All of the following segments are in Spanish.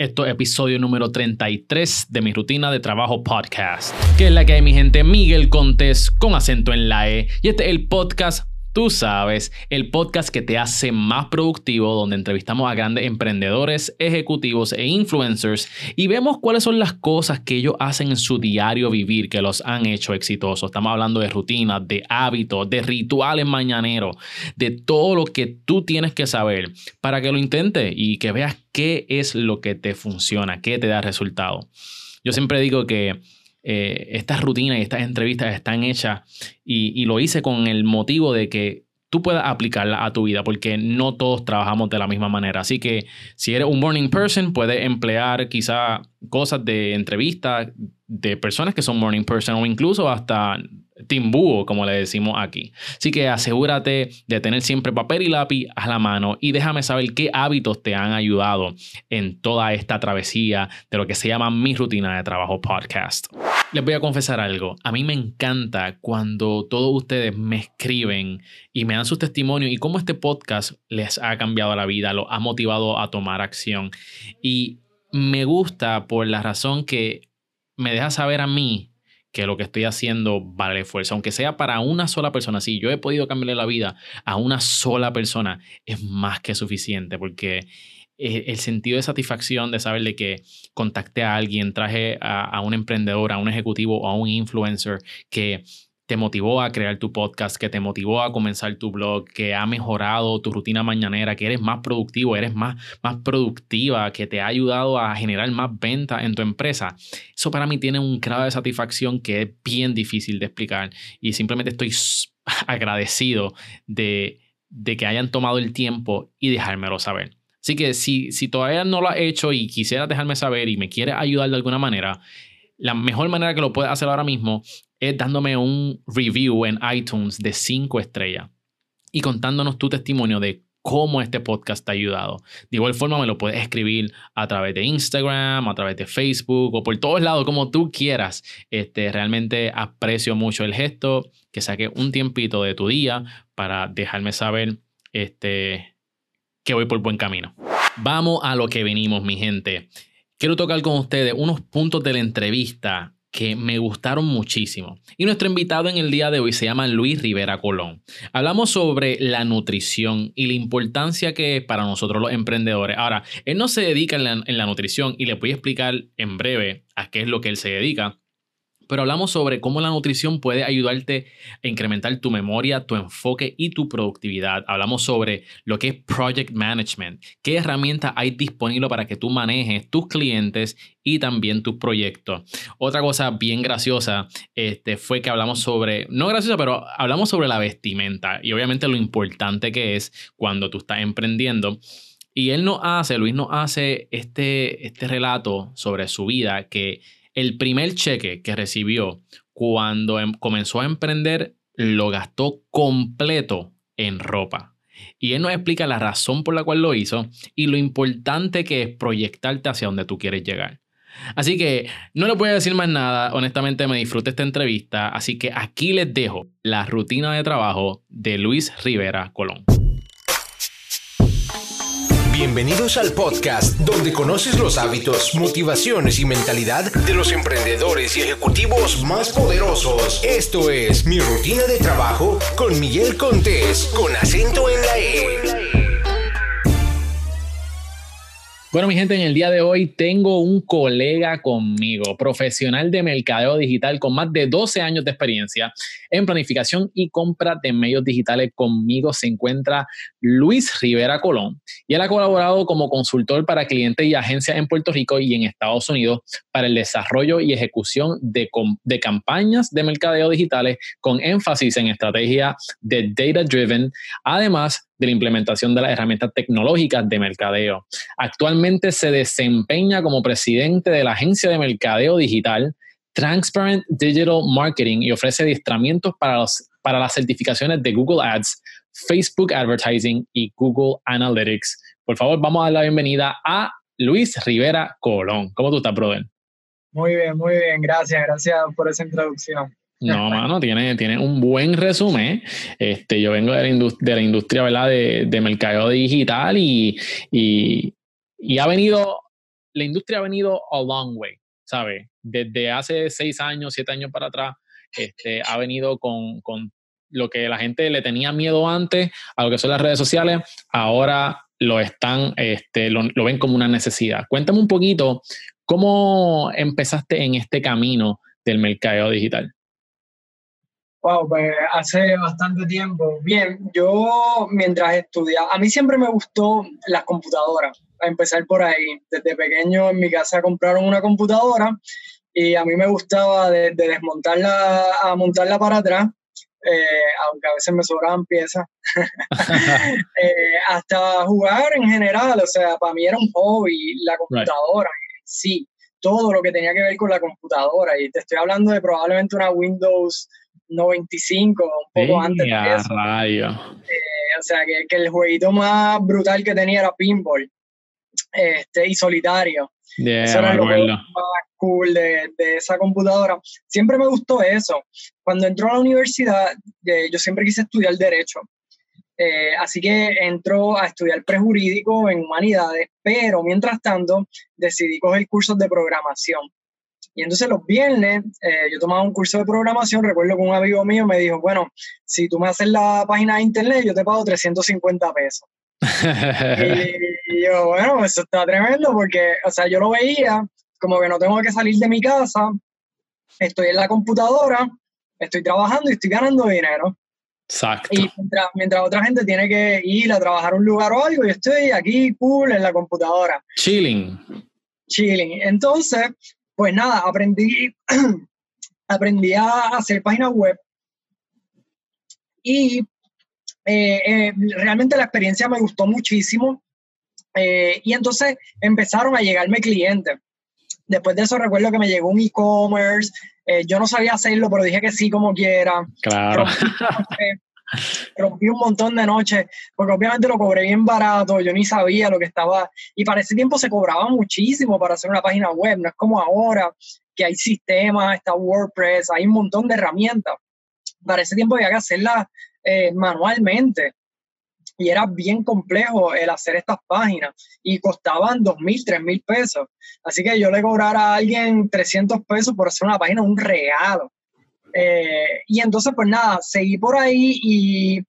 Esto es episodio número 33 de mi rutina de trabajo podcast, que es la que hay mi gente Miguel Contés con acento en la E. Y este es el podcast Tú sabes, el podcast que te hace más productivo, donde entrevistamos a grandes emprendedores, ejecutivos e influencers y vemos cuáles son las cosas que ellos hacen en su diario vivir que los han hecho exitosos. Estamos hablando de rutinas, de hábitos, de rituales mañaneros, de todo lo que tú tienes que saber para que lo intentes y que veas qué es lo que te funciona, qué te da resultado. Yo siempre digo que eh, estas rutinas y estas entrevistas están hechas y, lo hice con el motivo de que tú puedas aplicarla a tu vida, porque no todos trabajamos de la misma manera. Así que si eres un morning person, puedes emplear quizá cosas de entrevista de personas que son morning person o incluso hasta timbúo, como le decimos aquí. Así que asegúrate de tener siempre papel y lápiz a la mano y déjame saber qué hábitos te han ayudado en toda esta travesía de lo que se llama mi rutina de trabajo podcast. Les voy a confesar algo. A mí me encanta cuando todos ustedes me escriben y me dan sus testimonios y cómo este podcast les ha cambiado la vida, lo ha motivado a tomar acción. Y me gusta por la razón que me deja saber a mí que lo que estoy haciendo vale esfuerzo, aunque sea para una sola persona. Si yo he podido cambiarle la vida a una sola persona, es más que suficiente porque eh, el sentido de satisfacción de saber de que contacté a alguien, traje a, a un emprendedor, a un ejecutivo o a un influencer que te motivó a crear tu podcast, que te motivó a comenzar tu blog, que ha mejorado tu rutina mañanera, que eres más productivo, eres más, más productiva, que te ha ayudado a generar más ventas en tu empresa. Eso para mí tiene un grado de satisfacción que es bien difícil de explicar y simplemente estoy agradecido de, de que hayan tomado el tiempo y dejármelo saber. Así que si, si todavía no lo has hecho y quisieras dejarme saber y me quieres ayudar de alguna manera, la mejor manera que lo puedes hacer ahora mismo es dándome un review en iTunes de 5 estrellas y contándonos tu testimonio de cómo este podcast te ha ayudado. De igual forma me lo puedes escribir a través de Instagram, a través de Facebook o por todos lados, como tú quieras. Este, realmente aprecio mucho el gesto, que saque un tiempito de tu día para dejarme saber este, que voy por buen camino. Vamos a lo que venimos, mi gente. Quiero tocar con ustedes unos puntos de la entrevista que me gustaron muchísimo. Y nuestro invitado en el día de hoy se llama Luis Rivera Colón. Hablamos sobre la nutrición y la importancia que es para nosotros los emprendedores. Ahora, él no se dedica en la, en la nutrición y le voy a explicar en breve a qué es lo que él se dedica pero hablamos sobre cómo la nutrición puede ayudarte a incrementar tu memoria, tu enfoque y tu productividad. Hablamos sobre lo que es project management, qué herramientas hay disponible para que tú manejes tus clientes y también tus proyectos. Otra cosa bien graciosa este, fue que hablamos sobre, no graciosa, pero hablamos sobre la vestimenta y obviamente lo importante que es cuando tú estás emprendiendo. Y él nos hace, Luis nos hace este, este relato sobre su vida que el primer cheque que recibió cuando em, comenzó a emprender lo gastó completo en ropa. Y él nos explica la razón por la cual lo hizo y lo importante que es proyectarte hacia donde tú quieres llegar. Así que no le voy a decir más nada, honestamente me disfruté esta entrevista, así que aquí les dejo la rutina de trabajo de Luis Rivera Colón. Bienvenidos al podcast donde conoces los hábitos, motivaciones y mentalidad de los emprendedores y ejecutivos más poderosos. Esto es Mi Rutina de Trabajo con Miguel Contés, con acento en la E. Bueno, mi gente, en el día de hoy tengo un colega conmigo, profesional de mercadeo digital con más de 12 años de experiencia en planificación y compra de medios digitales. Conmigo se encuentra Luis Rivera Colón y él ha colaborado como consultor para clientes y agencias en Puerto Rico y en Estados Unidos para el desarrollo y ejecución de, de campañas de mercadeo digitales con énfasis en estrategia de data driven. Además, de la implementación de las herramientas tecnológicas de mercadeo. Actualmente se desempeña como presidente de la agencia de mercadeo digital Transparent Digital Marketing y ofrece adiestramientos para, para las certificaciones de Google Ads, Facebook Advertising y Google Analytics. Por favor, vamos a dar la bienvenida a Luis Rivera Colón. ¿Cómo tú estás, brother? Muy bien, muy bien. Gracias, gracias por esa introducción. No, mano, tiene, tiene un buen resumen. Este, yo vengo de la, industria, de la industria ¿verdad? De, de mercadeo digital y, y, y, ha venido la industria ha venido a long way, ¿sabes? Desde hace seis años, siete años para atrás, este, ha venido con, con lo que la gente le tenía miedo antes a lo que son las redes sociales, ahora lo están, este, lo, ven como una necesidad. Cuéntame un poquito cómo empezaste en este camino del mercadeo digital. Wow, pues hace bastante tiempo. Bien, yo mientras estudiaba, a mí siempre me gustó las computadoras, a empezar por ahí. Desde pequeño en mi casa compraron una computadora y a mí me gustaba de, desmontarla a montarla para atrás, eh, aunque a veces me sobraban piezas, eh, hasta jugar en general, o sea, para mí era un hobby la computadora, sí, todo lo que tenía que ver con la computadora, y te estoy hablando de probablemente una Windows 95, un poco antes de eso. Eh, o sea, que, que, el jueguito más brutal que tenía era Pinball este, y Solitario. eso era lo más cool de, de, esa computadora. Siempre me gustó eso. Cuando entró a la universidad, eh, yo siempre quise estudiar Derecho. Eh, así que entró a estudiar prejurídico en humanidades, pero mientras tanto decidí coger cursos de programación. Y entonces los viernes eh, yo tomaba un curso de programación, recuerdo que un amigo mío me dijo, bueno, si tú me haces la página de internet, yo te pago 350 pesos. y, yo, bueno, eso está tremendo porque, o sea, yo lo veía como que no tengo que salir de mi casa, estoy en la computadora, estoy trabajando y estoy ganando dinero. Exacto. Y mientras, mientras, otra gente tiene que ir a trabajar a un lugar o algo, yo estoy aquí, cool, en la computadora. Chilling. Chilling. Entonces, pues nada, aprendí, aprendí a hacer páginas web y eh, eh, realmente la experiencia me gustó muchísimo eh, y entonces empezaron a llegarme clientes. Después de eso recuerdo que me llegó un e-commerce, yo no sabía hacerlo, pero dije que sí como quiera. Claro. Rompí un montón de noches, porque obviamente lo cobré bien barato, yo ni sabía lo que estaba, y para ese tiempo se cobraba muchísimo para hacer una página web, no es como ahora que hay sistemas, está WordPress, hay un montón de herramientas. Para ese tiempo había que hacerla eh, manualmente y era bien complejo el hacer estas páginas y costaban dos mil, tres mil pesos. Así que yo le cobrara a alguien 300 pesos por hacer una página, un regalo. Eh, y entonces, pues nada, seguí por ahí y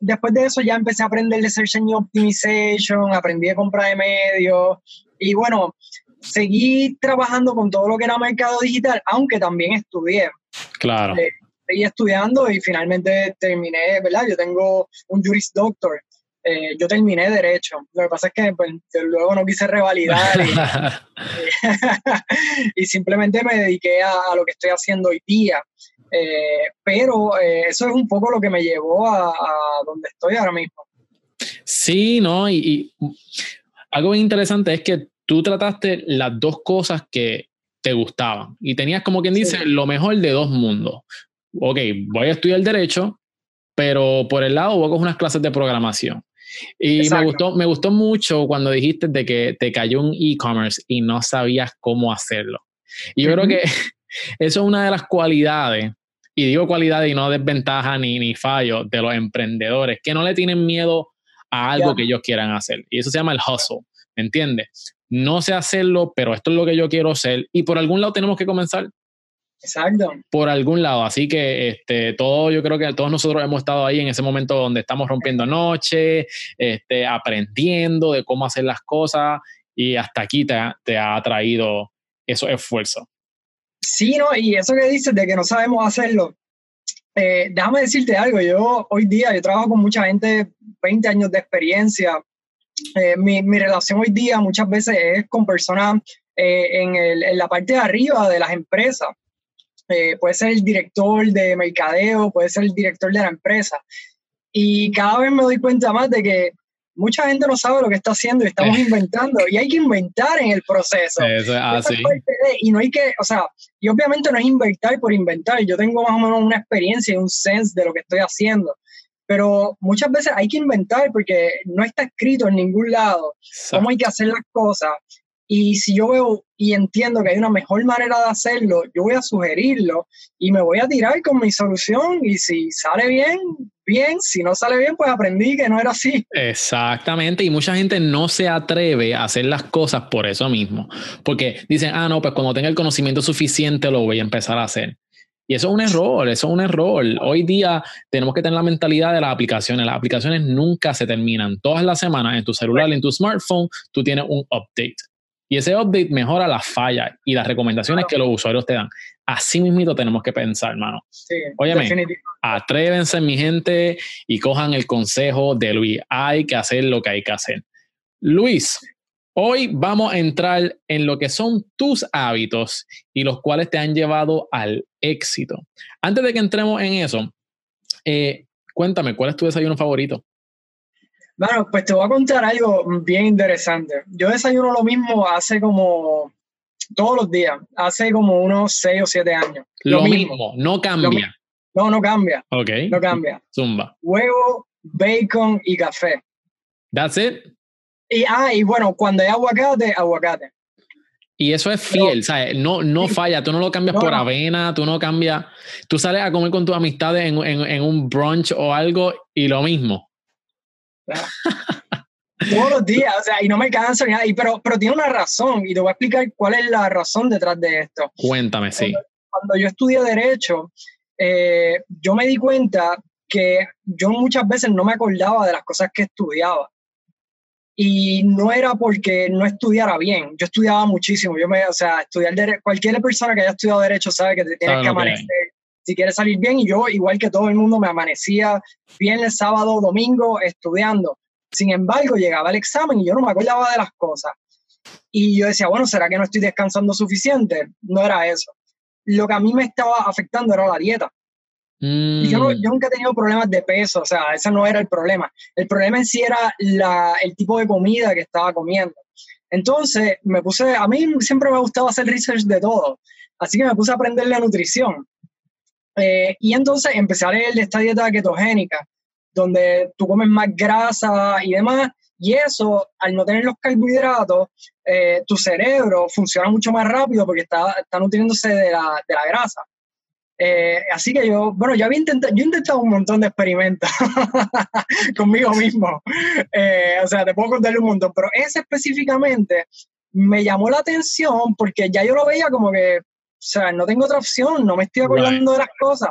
después de eso ya empecé a aprender de Search Engine Optimization, aprendí a comprar de medios y bueno, seguí trabajando con todo lo que era mercado digital, aunque también estudié. Claro. Eh, seguí estudiando y finalmente terminé, ¿verdad? Yo tengo un Juris Doctor. Eh, yo terminé Derecho. Lo que pasa es que pues, luego no quise revalidar y, simplemente me dediqué a, lo que estoy haciendo hoy día. Eh, pero eh, eso es un poco lo que me llevó a, donde estoy ahora mismo. Sí, ¿no? Y, algo interesante es que tú trataste las dos cosas que te gustaban y tenías como quien dice lo mejor de dos mundos. Ok, voy a estudiar derecho, pero por el lado voy a coger unas clases de programación. Y me gustó, me gustó mucho cuando dijiste de que te cayó un e-commerce y no sabías cómo hacerlo. Y yo creo que eso es una de las cualidades y digo cualidad y no desventaja ni, ni fallo de los emprendedores, que no le tienen miedo a algo que ellos quieran hacer. Y eso se llama el hustle, ¿me entiendes? No sé hacerlo, pero esto es lo que yo quiero hacer y por algún lado tenemos que comenzar. Exacto. Por algún lado. Así que este, todo, yo creo que todos nosotros hemos estado ahí en ese momento donde estamos rompiendo noche, este, aprendiendo de cómo hacer las cosas y hasta aquí te, te ha traído esos esfuerzos. Sí, ¿no? Y eso que dices de que no sabemos hacerlo, eh, déjame decirte algo, yo hoy día, yo trabajo con mucha gente, 20 años de experiencia, eh, mi, mi, relación hoy día muchas veces es con personas eh, en, en, la parte de arriba de las empresas. puede ser el director de mercadeo, puede ser el director de la empresa. Y cada vez me doy cuenta más de que mucha gente no sabe lo que está haciendo y estamos inventando y hay que inventar en el proceso. Eso es así. y no hay que, o sea, y obviamente no es inventar por inventar, yo tengo más o menos una experiencia y un sense de lo que estoy haciendo, pero muchas veces hay que inventar porque no está escrito en ningún lado cómo hay que hacer las cosas Y si yo veo y entiendo que hay una mejor manera de hacerlo, yo voy a sugerirlo y me voy a tirar con mi solución y si sale bien, bien, si no sale bien, pues aprendí que no era así. Exactamente, y mucha gente no se atreve a hacer las cosas por eso mismo, porque dicen, ah, no, pues cuando tenga el conocimiento suficiente lo voy a empezar a hacer. Y eso es un error, eso es un error. Hoy día tenemos que tener la mentalidad de las aplicaciones. Las aplicaciones nunca se terminan. Todas las semanas en tu celular, en tu smartphone, tú tienes un update. Y ese update mejora las fallas y las recomendaciones que los usuarios te dan. Así mismo tenemos que pensar, hermano. Sí, Óyeme, atrévense, mi gente, y cojan el consejo de Luis. Hay que hacer lo que hay que hacer. Luis, hoy vamos a entrar en lo que son tus hábitos y los cuales te han llevado al éxito. Antes de que entremos en eso, eh, cuéntame, ¿cuál es tu desayuno favorito? Bueno, pues te voy a contar algo bien interesante. Yo desayuno lo mismo hace como todos los días, hace como unos 6 o 7 años. Lo, mismo. no cambia. no, no cambia. Ok. No cambia. Zumba. Huevo, bacon y café. That's it. Y, ah, y bueno, cuando hay aguacate, aguacate. Y eso es fiel, ¿sabes? No, no falla, tú no lo cambias por avena, tú no cambias, tú sales a comer con tus amistades en, en, en un brunch o algo y lo mismo. Todos los días, o sea, y no me canso ni nada, pero, pero tiene una razón, y te voy a explicar cuál es la razón detrás de esto. Cuéntame, sí. Cuando, yo estudié Derecho, eh, yo me di cuenta que yo muchas veces no me acordaba de las cosas que estudiaba. Y no era porque no estudiara bien, yo estudiaba muchísimo. Yo me, o sea, estudiar derecho, cualquier persona que haya estudiado Derecho sabe que te tienes que amanecer si quieres salir bien. Y yo, igual que todo el mundo, me amanecía viernes, sábado, domingo estudiando. Sin embargo, llegaba el examen y yo no me acordaba de las cosas. Y yo decía, bueno, ¿será que no estoy descansando suficiente? No era eso. Lo que a mí me estaba afectando era la dieta. Yo, mm. yo, nunca he tenido problemas de peso, o sea, ese no era el problema. El problema en sí era la, el tipo de comida que estaba comiendo. Entonces, me puse, a mí siempre me ha gustado hacer research de todo, así que me puse a aprender la nutrición. Eh, y entonces empecé a leer de esta dieta ketogénica, donde tú comes más grasa y demás, y eso, al no tener los carbohidratos, eh, tu cerebro funciona mucho más rápido porque está, está nutriéndose de la, de la grasa. Eh, así que yo, bueno, yo había intentado, yo he intentado un montón de experimentos conmigo mismo. o sea, te puedo contarle un montón, pero ese específicamente me llamó la atención porque ya yo lo veía como que o sea, no tengo otra opción, no me estoy acordando de las cosas.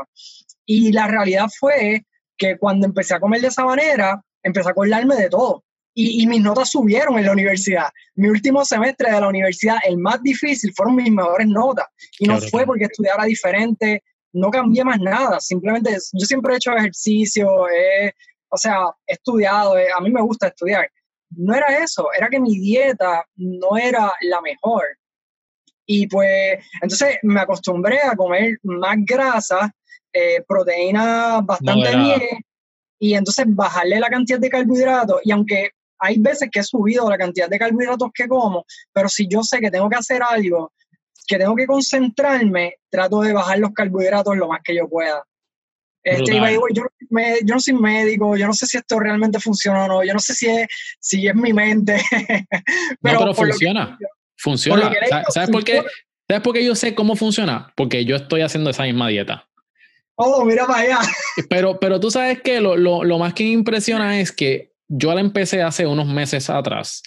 Y la realidad fue que cuando empecé a comer de esa manera, empecé a acordarme de todo. Y, mis notas subieron en la universidad. Mi último semestre de la universidad, el más difícil, fueron mis mejores notas. Y no fue porque estudiara diferente, no cambié más nada. Simplemente yo siempre he hecho ejercicio, o sea, he estudiado, a mí me gusta estudiar. No era eso, era que mi dieta no era la mejor. Y pues, entonces me acostumbré a comer más grasa, eh, proteína bastante bien, y entonces bajarle la cantidad de carbohidratos. Y aunque hay veces que he subido la cantidad de carbohidratos que como, pero si yo sé que tengo que hacer algo, que tengo que concentrarme, trato de bajar los carbohidratos lo más que yo pueda. Este, yo, yo, no soy médico, yo no sé si esto realmente funciona o no, yo no sé si es, si es mi mente. pero, no, pero funciona. Funciona. ¿Sabes por qué? ¿Sabes por qué yo sé cómo funciona? Porque yo estoy haciendo esa misma dieta. Oh, mira para allá. Pero, pero tú sabes que lo, lo, lo, más que me impresiona es que yo la empecé hace unos meses atrás.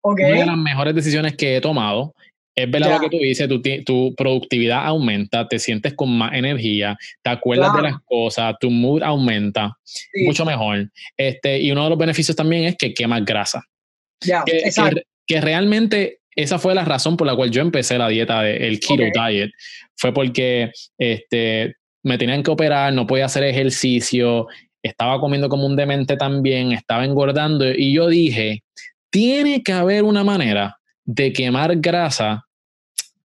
Okay. Una de las mejores decisiones que he tomado. Es verdad lo que tú dices, tu, tu, productividad aumenta, te sientes con más energía, te acuerdas de las cosas, tu mood aumenta, mucho mejor. Este, y uno de los beneficios también es que quemas grasa. Ya, que, que, realmente esa fue la razón por la cual yo empecé la dieta del keto diet. Fue porque este, me tenían que operar, no podía hacer ejercicio, estaba comiendo como un demente también, estaba engordando y yo dije, tiene que haber una manera de quemar grasa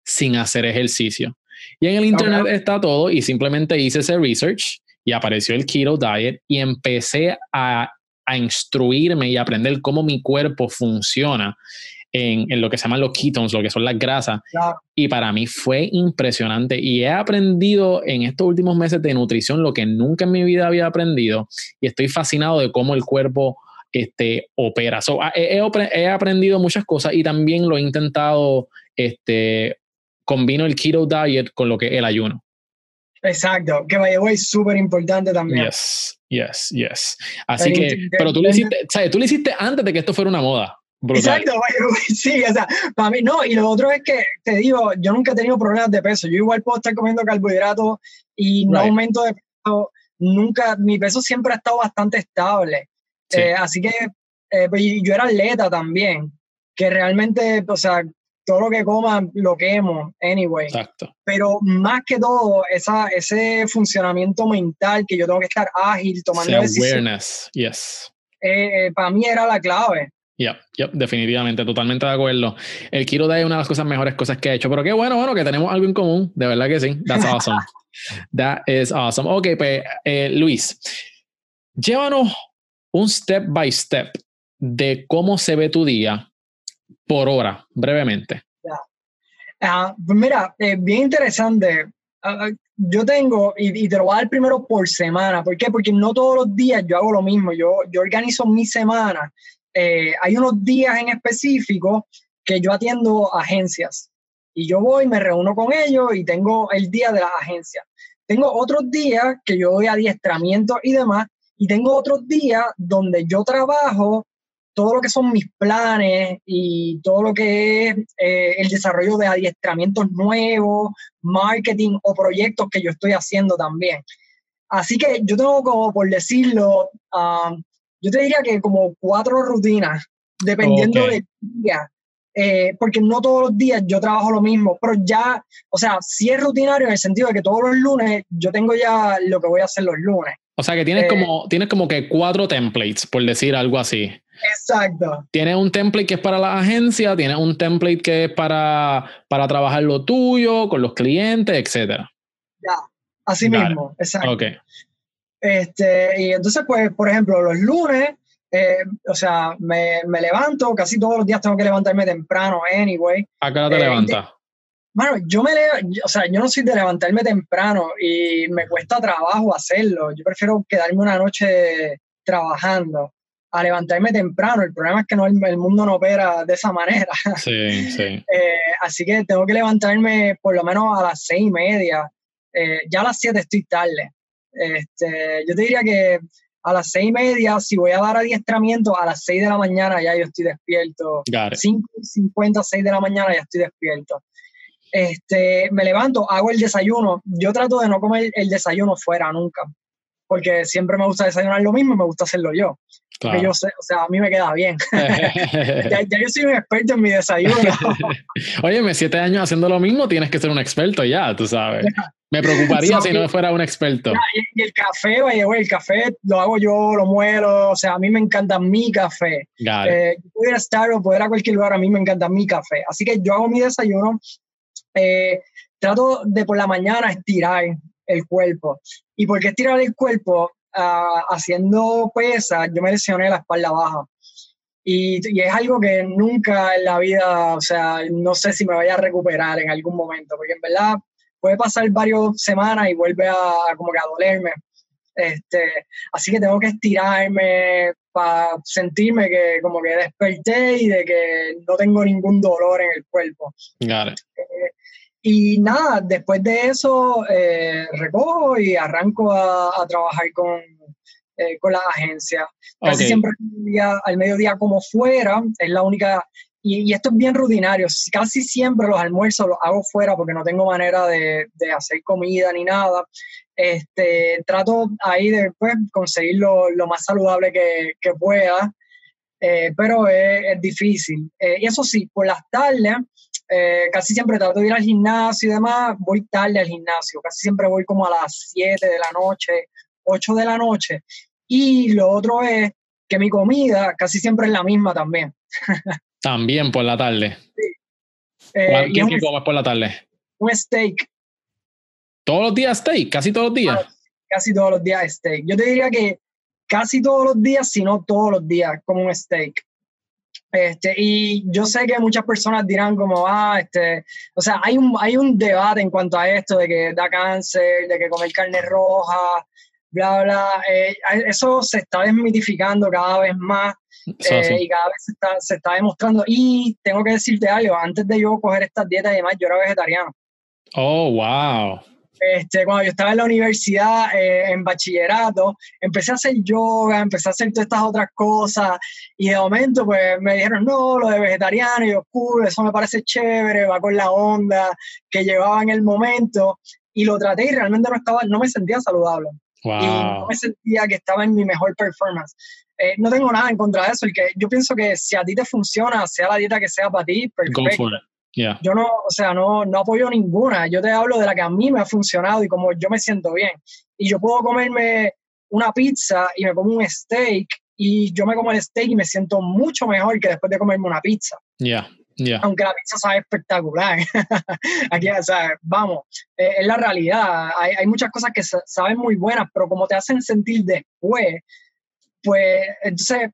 sin hacer ejercicio. Y en el internet está todo y simplemente hice ese research y apareció el keto diet y empecé a, a instruirme y aprender cómo mi cuerpo funciona en, lo que se llaman los ketones, lo que son las grasas. Y para mí fue impresionante. Y he aprendido en estos últimos meses de nutrición lo que nunca en mi vida había aprendido. Y estoy fascinado de cómo el cuerpo este, opera. he, aprendido muchas cosas y también lo he intentado, este, combino el keto diet con lo que es el ayuno. Exacto, que vaya es súper importante también. Yes, yes, yes. Así que, pero tú lo hiciste, ¿sabes? Tú lo hiciste antes de que esto fuera una moda. Exacto, sí, o sea, para mí no, y lo otro es que te digo, yo nunca he tenido problemas de peso, yo igual puedo estar comiendo carbohidratos y no aumento de peso, nunca, mi peso siempre ha estado bastante estable, eh, así que eh, pues, yo era atleta también, que realmente, o sea, todo lo que coma lo quemo, anyway. Exacto. Pero más que todo, esa, ese funcionamiento mental que yo tengo que estar ágil, tomando awareness, yes. Eh, para mí era la clave. Ya, yeah, definitivamente, totalmente de acuerdo. El Kiro Day es una de las cosas mejores cosas que he hecho, pero qué bueno, bueno, que tenemos algo en común, de verdad que sí. That's awesome. That is awesome. Ok, pues eh, Luis, llévanos un step by step de cómo se ve tu día por hora, brevemente. Ah, pues mira, eh, bien interesante. Ah, ah, yo tengo, y, te lo voy a dar primero por semana. ¿Por qué? Porque no todos los días yo hago lo mismo. Yo, yo organizo mi semana eh, hay unos días en específico que yo atiendo agencias y yo voy, me reúno con ellos y tengo el día de las agencias. Tengo otros días que yo doy adiestramiento y demás y tengo otros días donde yo trabajo todo lo que son mis planes y todo lo que es eh, el desarrollo de adiestramientos nuevos, marketing o proyectos que yo estoy haciendo también. Así que yo tengo como, por decirlo, um, yo te diría que como cuatro rutinas, dependiendo del día. Eh, porque no todos los días yo trabajo lo mismo, pero ya, o sea, sí es rutinario en el sentido de que todos los lunes yo tengo ya lo que voy a hacer los lunes. O sea que tienes, eh, como, tienes como que cuatro templates, por decir algo así. Exacto. Tienes un template que es para la agencia, tienes un template que es para, para trabajar lo tuyo, con los clientes, etc. Ya, así mismo, exacto. Okay. Este, y entonces, pues, por ejemplo, los lunes, eh, o sea, me, me, levanto, casi todos los días tengo que levantarme temprano, anyway. ¿A qué hora te eh, levantas? Bueno, yo me o sea, yo no soy de levantarme temprano y me cuesta trabajo hacerlo. Yo prefiero quedarme una noche trabajando a levantarme temprano. El problema es que no, el, mundo no opera de esa manera. Sí, sí. Eh, así que tengo que levantarme por lo menos a las seis y media. ya a las siete estoy tarde. Este, yo te diría que a las seis y media, si voy a dar adiestramiento, a las seis de la mañana ya yo estoy despierto. Cinco cincuenta, seis de la mañana ya estoy despierto. Este, me levanto, hago el desayuno. Yo trato de no comer el desayuno fuera nunca, porque siempre me gusta desayunar lo mismo y me gusta hacerlo yo. Claro. Yo sé, o sea, a mí me queda bien. ya, yo soy un experto en mi desayuno. Óyeme, siete años haciendo lo mismo, tienes que ser un experto ya, tú sabes. Me preocuparía si no fuera un experto. Y, el café, vaya, el café lo hago yo, lo muelo, o sea, a mí me encanta mi café. Eh, Starbucks, puedo ir a cualquier lugar, a mí me encanta mi café. Así que yo hago mi desayuno, eh, trato de por la mañana estirar el cuerpo. ¿Y por qué estirar el cuerpo? Ah, haciendo pesas, yo me lesioné la espalda baja. Y, y, es algo que nunca en la vida, o sea, no sé si me vaya a recuperar en algún momento, porque en verdad puede pasar varias semanas y vuelve a, como que a dolerme. Este, así que tengo que estirarme para sentirme que como que desperté y de que no tengo ningún dolor en el cuerpo. Eh, y nada, después de eso eh, recojo y arranco a, trabajar con, eh, con la agencia. Casi siempre al mediodía como fuera, es la única y, esto es bien rutinario. Casi siempre los almuerzos los hago fuera porque no tengo manera de, de hacer comida ni nada. Este, trato ahí de pues, conseguir lo, lo, más saludable que, que pueda, eh, pero es, difícil. Eh, y eso sí, por las tardes, eh, casi siempre trato de ir al gimnasio y demás, voy tarde al gimnasio, casi siempre voy como a las 7 de la noche, 8 de la noche. Y lo otro es que mi comida casi siempre es la misma también. También por la tarde. Sí. Eh, ¿Qué comes por la tarde? Un steak. ¿Todos los días steak? ¿Casi todos los días? casi todos los días steak. Yo te diría que casi todos los días, si no todos los días, como un steak. Este, y yo sé que muchas personas dirán como, ah, este, o sea, hay un, hay un debate en cuanto a esto de que da cáncer, de que comer carne roja, bla, bla. Eh, eso se está desmitificando cada vez más Eh, y cada vez se está, se está demostrando. Y tengo que decirte algo, antes de yo coger estas dietas y demás, yo era vegetariano. Oh, wow. Este, cuando yo estaba en la universidad, eh, en bachillerato, empecé a hacer yoga, empecé a hacer todas estas otras cosas y de momento pues me dijeron, no, lo de vegetariano, y yo, cool, eso me parece chévere, va con la onda que llevaba en el momento y lo traté y realmente no, estaba, no me sentía saludable. Y no me sentía que estaba en mi mejor performance. Eh, no tengo nada en contra de eso, el que yo pienso que si a ti te funciona, sea la dieta que sea para ti, perfecto. Yo no, o sea, no, no apoyo ninguna. Yo te hablo de la que a mí me ha funcionado y como yo me siento bien. Y yo puedo comerme una pizza y me como un steak y yo me como el steak y me siento mucho mejor que después de comerme una pizza. Ya, ya. Aunque la pizza sabe espectacular. Aquí, o sea, vamos, eh, es la realidad. Hay, hay, muchas cosas que saben muy buenas, pero como te hacen sentir después, pues entonces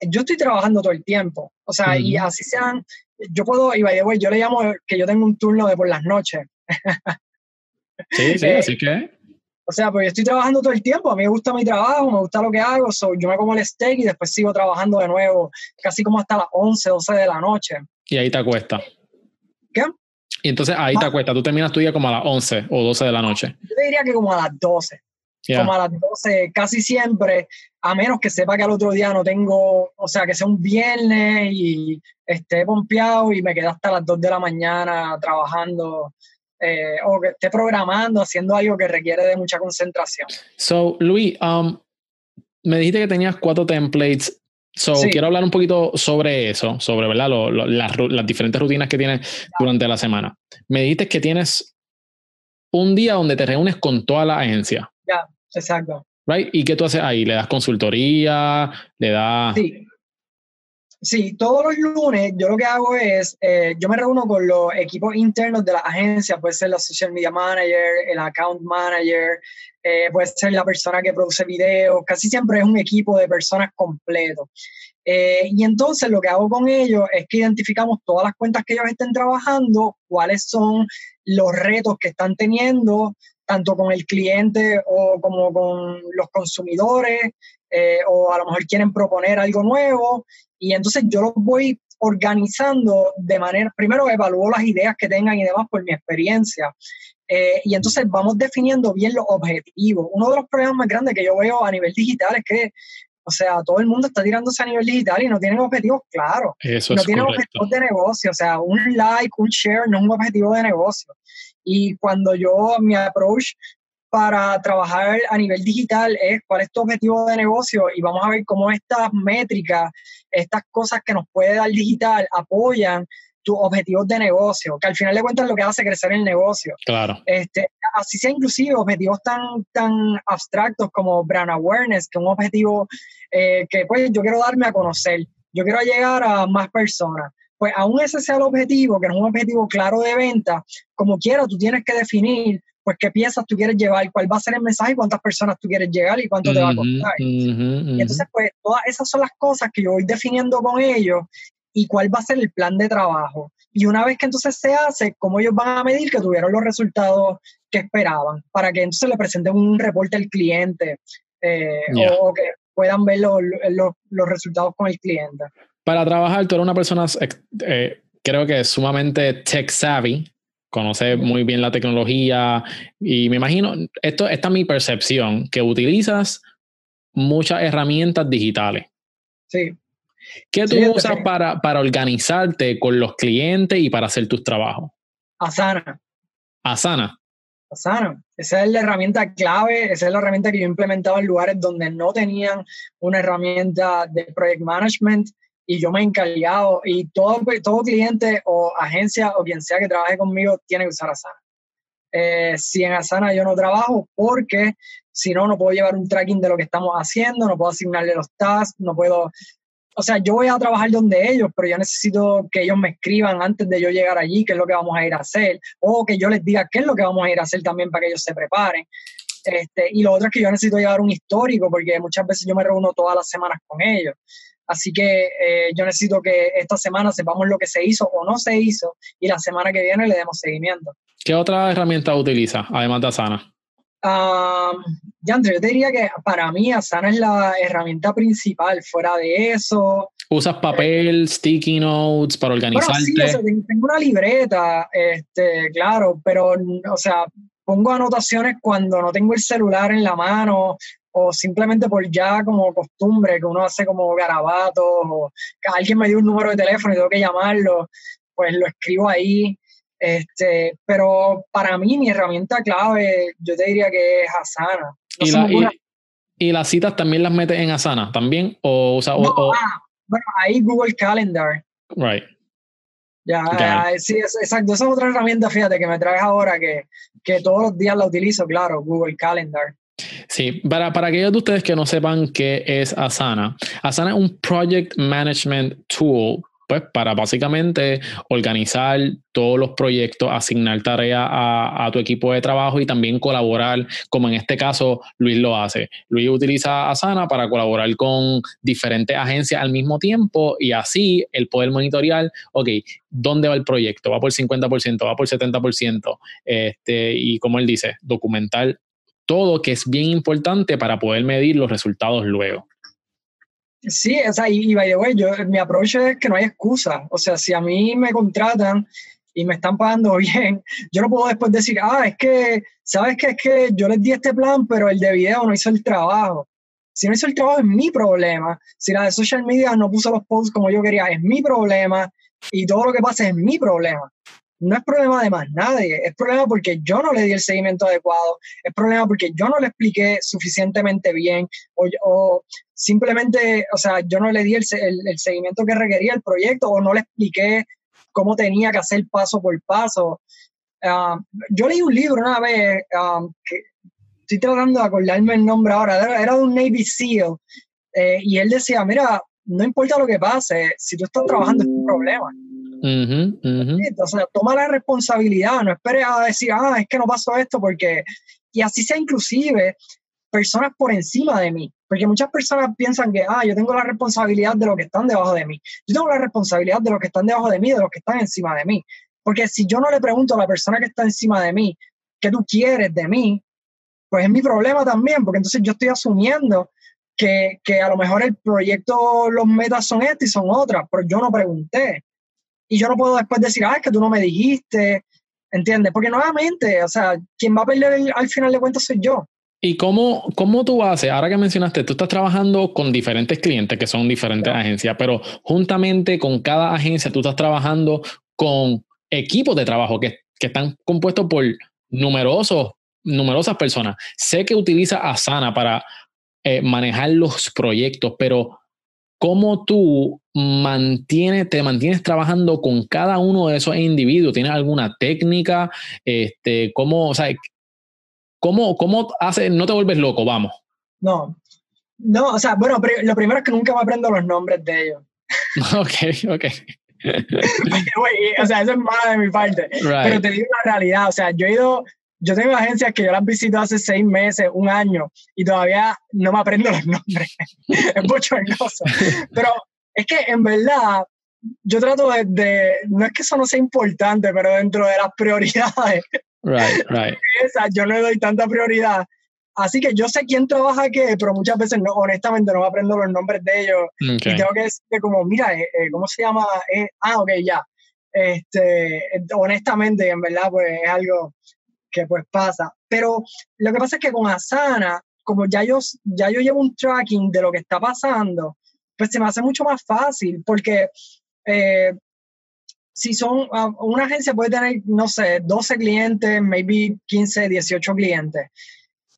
yo estoy trabajando todo el tiempo. O sea, y así sean yo puedo, y by the yo le llamo que yo tengo un turno de por las noches. sí, sí, así que. O sea, pues yo estoy trabajando todo el tiempo, a mí me gusta mi trabajo, me gusta lo que hago, yo me como el steak y después sigo trabajando de nuevo, casi como hasta las 11, 12 de la noche. Y ahí te acuesta. ¿Qué? Y entonces ahí te ah. acuesta, tú terminas tu día como a las 11 o 12 de la noche. Yo diría que como a las 12. Como a las 12, casi siempre, a menos que sepa que al otro día no tengo, o sea, que sea un viernes y esté pompeado y me quede hasta las 2 de la mañana trabajando eh, o que esté programando, haciendo algo que requiere de mucha concentración. So, Luis, um, me dijiste que tenías cuatro templates. So, quiero hablar un poquito sobre eso, sobre ¿verdad? las, las diferentes rutinas que tienes durante la semana. Me dijiste que tienes un día donde te reúnes con toda la agencia. Ya, exacto. Right? ¿Y qué tú haces ahí? ¿Le das consultoría? ¿Le das...? Sí. Sí, todos los lunes yo lo que hago es, eh, yo me reúno con los equipos internos de la agencia, puede ser la social media manager, el account manager, eh, puede ser la persona que produce videos, casi siempre es un equipo de personas completo. Eh, y entonces lo que hago con ellos es que identificamos todas las cuentas que ellos estén trabajando, cuáles son los retos que están teniendo, tanto con el cliente o como con los consumidores, eh, o a lo mejor quieren proponer algo nuevo. Y entonces yo los voy organizando de manera, primero evalúo las ideas que tengan y demás por mi experiencia. Eh, y entonces vamos definiendo bien los objetivos. Uno de los problemas más grandes que yo veo a nivel digital es que, o sea, todo el mundo está tirándose a nivel digital y no tienen objetivos claros. Eso no tienen objetivos de negocio. O sea, un like, un share no es un objetivo de negocio. Y cuando yo, mi approach para trabajar a nivel digital es cuál es tu objetivo de negocio y vamos a ver cómo estas métricas, estas cosas que nos puede dar digital apoyan tus objetivos de negocio, que al final de cuentas lo que hace crecer el negocio. Claro. Este, así sea inclusive objetivos tan, tan abstractos como brand awareness, que es un objetivo eh, que pues yo quiero darme a conocer, yo quiero llegar a más personas pues aún ese sea el objetivo, que no es un objetivo claro de venta, como quiera, tú tienes que definir pues qué piezas tú quieres llevar, cuál va a ser el mensaje, cuántas personas tú quieres llegar y cuánto te va a costar. Y entonces, pues todas esas son las cosas que yo voy definiendo con ellos y cuál va a ser el plan de trabajo. Y una vez que entonces se hace, cómo ellos van a medir que tuvieron los resultados que esperaban, para que entonces le presenten un reporte al cliente eh, o, que puedan ver los resultados con el cliente para trabajar, tú eres una persona, eh, creo que sumamente tech savvy, conoce muy bien la tecnología y me imagino, esto, esta es mi percepción, que utilizas muchas herramientas digitales. Sí. ¿Qué tú usas para, para organizarte con los clientes y para hacer tus trabajos? Asana. Asana. Asana. Esa es la herramienta clave, esa es la herramienta que yo he implementado en lugares donde no tenían una herramienta de project management y yo me he encargado y todo, todo cliente o agencia o quien sea que trabaje conmigo tiene que usar Asana. Eh, si en Asana yo no trabajo, porque si no, no puedo llevar un tracking de lo que estamos haciendo, no puedo asignarle los tasks, no puedo... O sea, yo voy a trabajar donde ellos, pero yo necesito que ellos me escriban antes de yo llegar allí qué es lo que vamos a ir a hacer, o que yo les diga qué es lo que vamos a ir a hacer también para que ellos se preparen. Este, y lo otro es que yo necesito llevar un histórico, porque muchas veces yo me reúno todas las semanas con ellos. Así que eh, yo necesito que esta semana sepamos lo que se hizo o no se hizo y la semana que viene le demos seguimiento. ¿Qué otra herramienta utiliza, además de Asana? Um, yo te diría que para mí Asana es la herramienta principal. Fuera de eso. ¿Usas papel, sticky notes para organizarte? sí, tengo una libreta, este, claro, pero, o sea, pongo anotaciones cuando no tengo el celular en la mano o simplemente por ya como costumbre, que uno hace como garabatos, o que alguien me dio un número de teléfono y tengo que llamarlo, pues lo escribo ahí. Este, pero para mí mi herramienta clave, yo te diría que es Asana. ¿Y, las citas también las metes en Asana también? ¿O, usa, ah, bueno, ahí Google Calendar. Right. Ya, sí, exacto. Esa es otra herramienta, fíjate, que me traes ahora que, que todos los días la utilizo, claro, Google Calendar. Sí, para, para aquellos de ustedes que no sepan qué es Asana, Asana es un Project Management Tool pues para básicamente organizar todos los proyectos, asignar tareas a, tu equipo de trabajo y también colaborar, como en este caso Luis lo hace. Luis utiliza Asana para colaborar con diferentes agencias al mismo tiempo y así el poder monitorear, ok, ¿dónde va el proyecto? ¿Va por 50%? ¿Va por 70%? Este, y como él dice, documentar todo que es bien importante para poder medir los resultados luego. Sí, o sea, y, by the way, yo, mi approach es que no hay excusa. O sea, si a mí me contratan y me están pagando bien, yo no puedo después decir, ah, es que, ¿sabes qué? Es que yo les di este plan, pero el de video no hizo el trabajo. Si no hizo el trabajo es mi problema. Si la de social media no puso los posts como yo quería, es mi problema. Y todo lo que pasa es mi problema no es problema de más nadie, es problema porque yo no le di el seguimiento adecuado, es problema porque yo no le expliqué suficientemente bien o, simplemente, o sea, yo no le di el, seguimiento que requería el proyecto o no le expliqué cómo tenía que hacer paso por paso. Ah, yo leí un libro una vez, ah, que estoy tratando de acordarme el nombre ahora, era, de un Navy SEAL, eh, y él decía, mira, no importa lo que pase, si tú estás trabajando es un problema. O sea, toma la responsabilidad, no esperes a decir, ah, es que no pasó esto porque, y así sea inclusive personas por encima de mí, porque muchas personas piensan que, ah, yo tengo la responsabilidad de lo que están debajo de mí, yo tengo la responsabilidad de lo que están debajo de mí, de los que están encima de mí, porque si yo no le pregunto a la persona que está encima de mí, ¿qué tú quieres de mí? Pues es mi problema también, porque entonces yo estoy asumiendo que, que a lo mejor el proyecto, los metas son estas y son otras, pero yo no pregunté y yo no puedo después decir, ah, es que tú no me dijiste, ¿entiendes? Porque nuevamente, o sea, quien va a perder al final de cuentas soy yo. ¿Y cómo, cómo tú haces? Ahora que mencionaste, tú estás trabajando con diferentes clientes que son diferentes agencias, pero juntamente con cada agencia tú estás trabajando con equipos de trabajo que, que están compuestos por numerosos, numerosas personas. Sé que utiliza Asana para eh, manejar los proyectos, pero ¿cómo tú mantienes, te mantienes trabajando con cada uno de esos individuos? ¿Tienes alguna técnica? Este, ¿Cómo, o sea, cómo, cómo hace, no te vuelves loco, vamos? No, no, o sea, bueno, lo primero es que nunca me aprendo los nombres de ellos. ok, ok. o sea, eso es malo de mi parte. Pero te digo la realidad, o sea, yo he ido yo tengo agencias que yo las visito hace seis meses, un año, y todavía no me aprendo los nombres. es bochornoso. Pero es que en verdad, yo trato de, no es que eso no sea importante, pero dentro de las prioridades, right, right. yo no le doy tanta prioridad. Así que yo sé quién trabaja qué, pero muchas veces no, honestamente no me aprendo los nombres de ellos. Y tengo que decir como, mira, eh, eh, ¿cómo se llama? Eh, ah, ok, ya. Este, honestamente, en verdad, pues es algo que pues pasa. Pero lo que pasa es que con Asana, como ya yo, ya yo llevo un tracking de lo que está pasando, pues se me hace mucho más fácil porque eh, si son, ah, una agencia puede tener, no sé, 12 clientes, maybe 15, 18 clientes.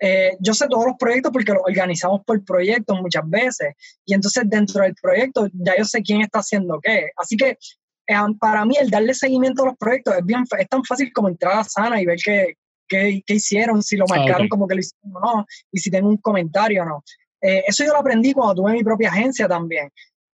Eh, yo sé todos los proyectos porque los organizamos por proyectos muchas veces y entonces dentro del proyecto ya yo sé quién está haciendo qué. Así que eh, para mí el darle seguimiento a los proyectos es, bien, es tan fácil como entrar a Sana y ver que, qué, hicieron, si lo ah, marcaron como que lo hicieron o no, y si tengo un comentario o no. Eh, eso yo lo aprendí cuando tuve mi propia agencia también.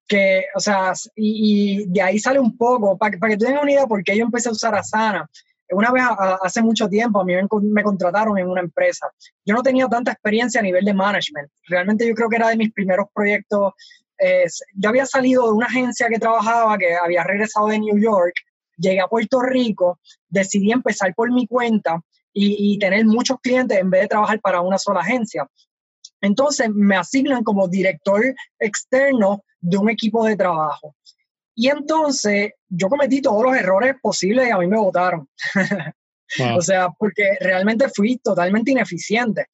Que, o sea, y, de ahí sale un poco, para, para que tú tengas una idea por qué yo empecé a usar Asana. Una vez, hace mucho tiempo, a mí me, contrataron en una empresa. Yo no tenía tanta experiencia a nivel de management. Realmente yo creo que era de mis primeros proyectos. Eh, yo había salido de una agencia que trabajaba, que había regresado de New York, llegué a Puerto Rico, decidí empezar por mi cuenta y, tener muchos clientes en vez de trabajar para una sola agencia. Entonces me asignan como director externo de un equipo de trabajo. Y entonces yo cometí todos los errores posibles y a mí me votaron. o sea, porque realmente fui totalmente ineficiente.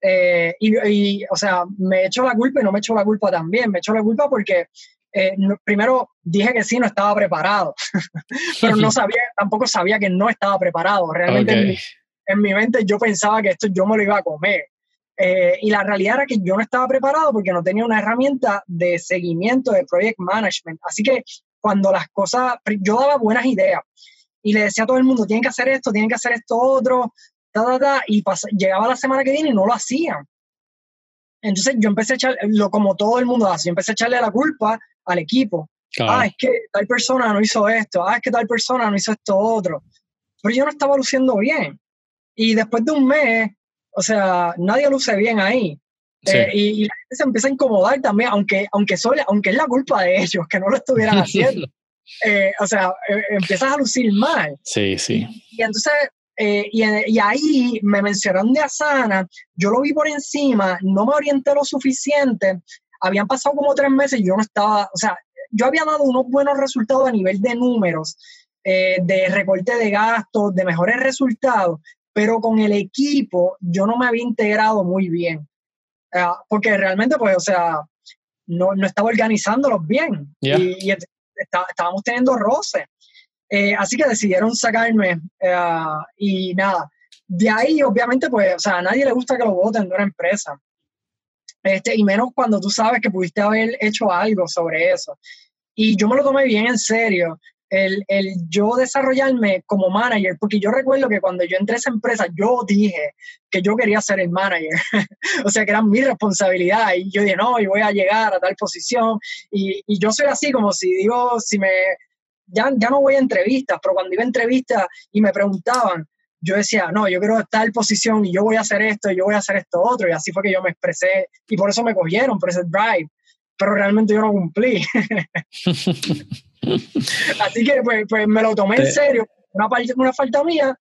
Eh, y, o sea, me echo la culpa y no me echo la culpa también. Me echo la culpa porque eh, primero dije que sí, no estaba preparado, pero no sabía, tampoco sabía que no estaba preparado. Realmente en, mi, mente yo pensaba que esto yo me lo iba a comer. Eh, y la realidad era que yo no estaba preparado porque no tenía una herramienta de seguimiento de project management. Así que cuando las cosas, yo daba buenas ideas y le decía a todo el mundo, tienen que hacer esto, tienen que hacer esto otro, y llegaba la semana que viene y no lo hacían. Entonces yo empecé a echarle, lo como todo el mundo hace, yo empecé a echarle la culpa al equipo. Ah, es que tal persona no hizo esto, ah, es que tal persona no hizo esto otro. Pero yo no estaba luciendo bien. Y después de un mes, o sea, nadie luce bien ahí. Eh, y, la gente se empieza a incomodar también, aunque, aunque, aunque es la culpa de ellos que no lo estuvieran haciendo. Eh, o sea, eh, empiezas a lucir mal. Sí, sí. Y entonces eh, y, ahí me mencionaron de Asana, yo lo vi por encima, no me orienté lo suficiente, habían pasado como tres meses y yo no estaba, o sea, yo había dado unos buenos resultados a nivel de números, de recorte de gastos, de mejores resultados, pero con el equipo yo no me había integrado muy bien, eh, porque realmente, pues, o sea, no, no estaba organizándolos bien y, estábamos teniendo roces. Eh, así que decidieron sacarme eh, y nada. De ahí, obviamente, pues, o sea, a nadie le gusta que lo voten de una empresa. Este, y menos cuando tú sabes que pudiste haber hecho algo sobre eso. Y yo me lo tomé bien en serio, el, el, yo desarrollarme como manager, porque yo recuerdo que cuando yo entré a esa empresa, yo dije que yo quería ser el manager, o sea, que era mi responsabilidad, y yo dije, no, y voy a llegar a tal posición, y, y yo soy así, como si digo, si me, ya, ya no voy a entrevistas, pero cuando iba a entrevistas y me preguntaban, yo decía, no, yo quiero estar en posición y yo voy a hacer esto y yo voy a hacer esto otro. Y así fue que yo me expresé y por eso me cogieron por ese drive. Pero realmente yo no cumplí. así que pues, pues, me lo tomé en serio. Una, una falta mía.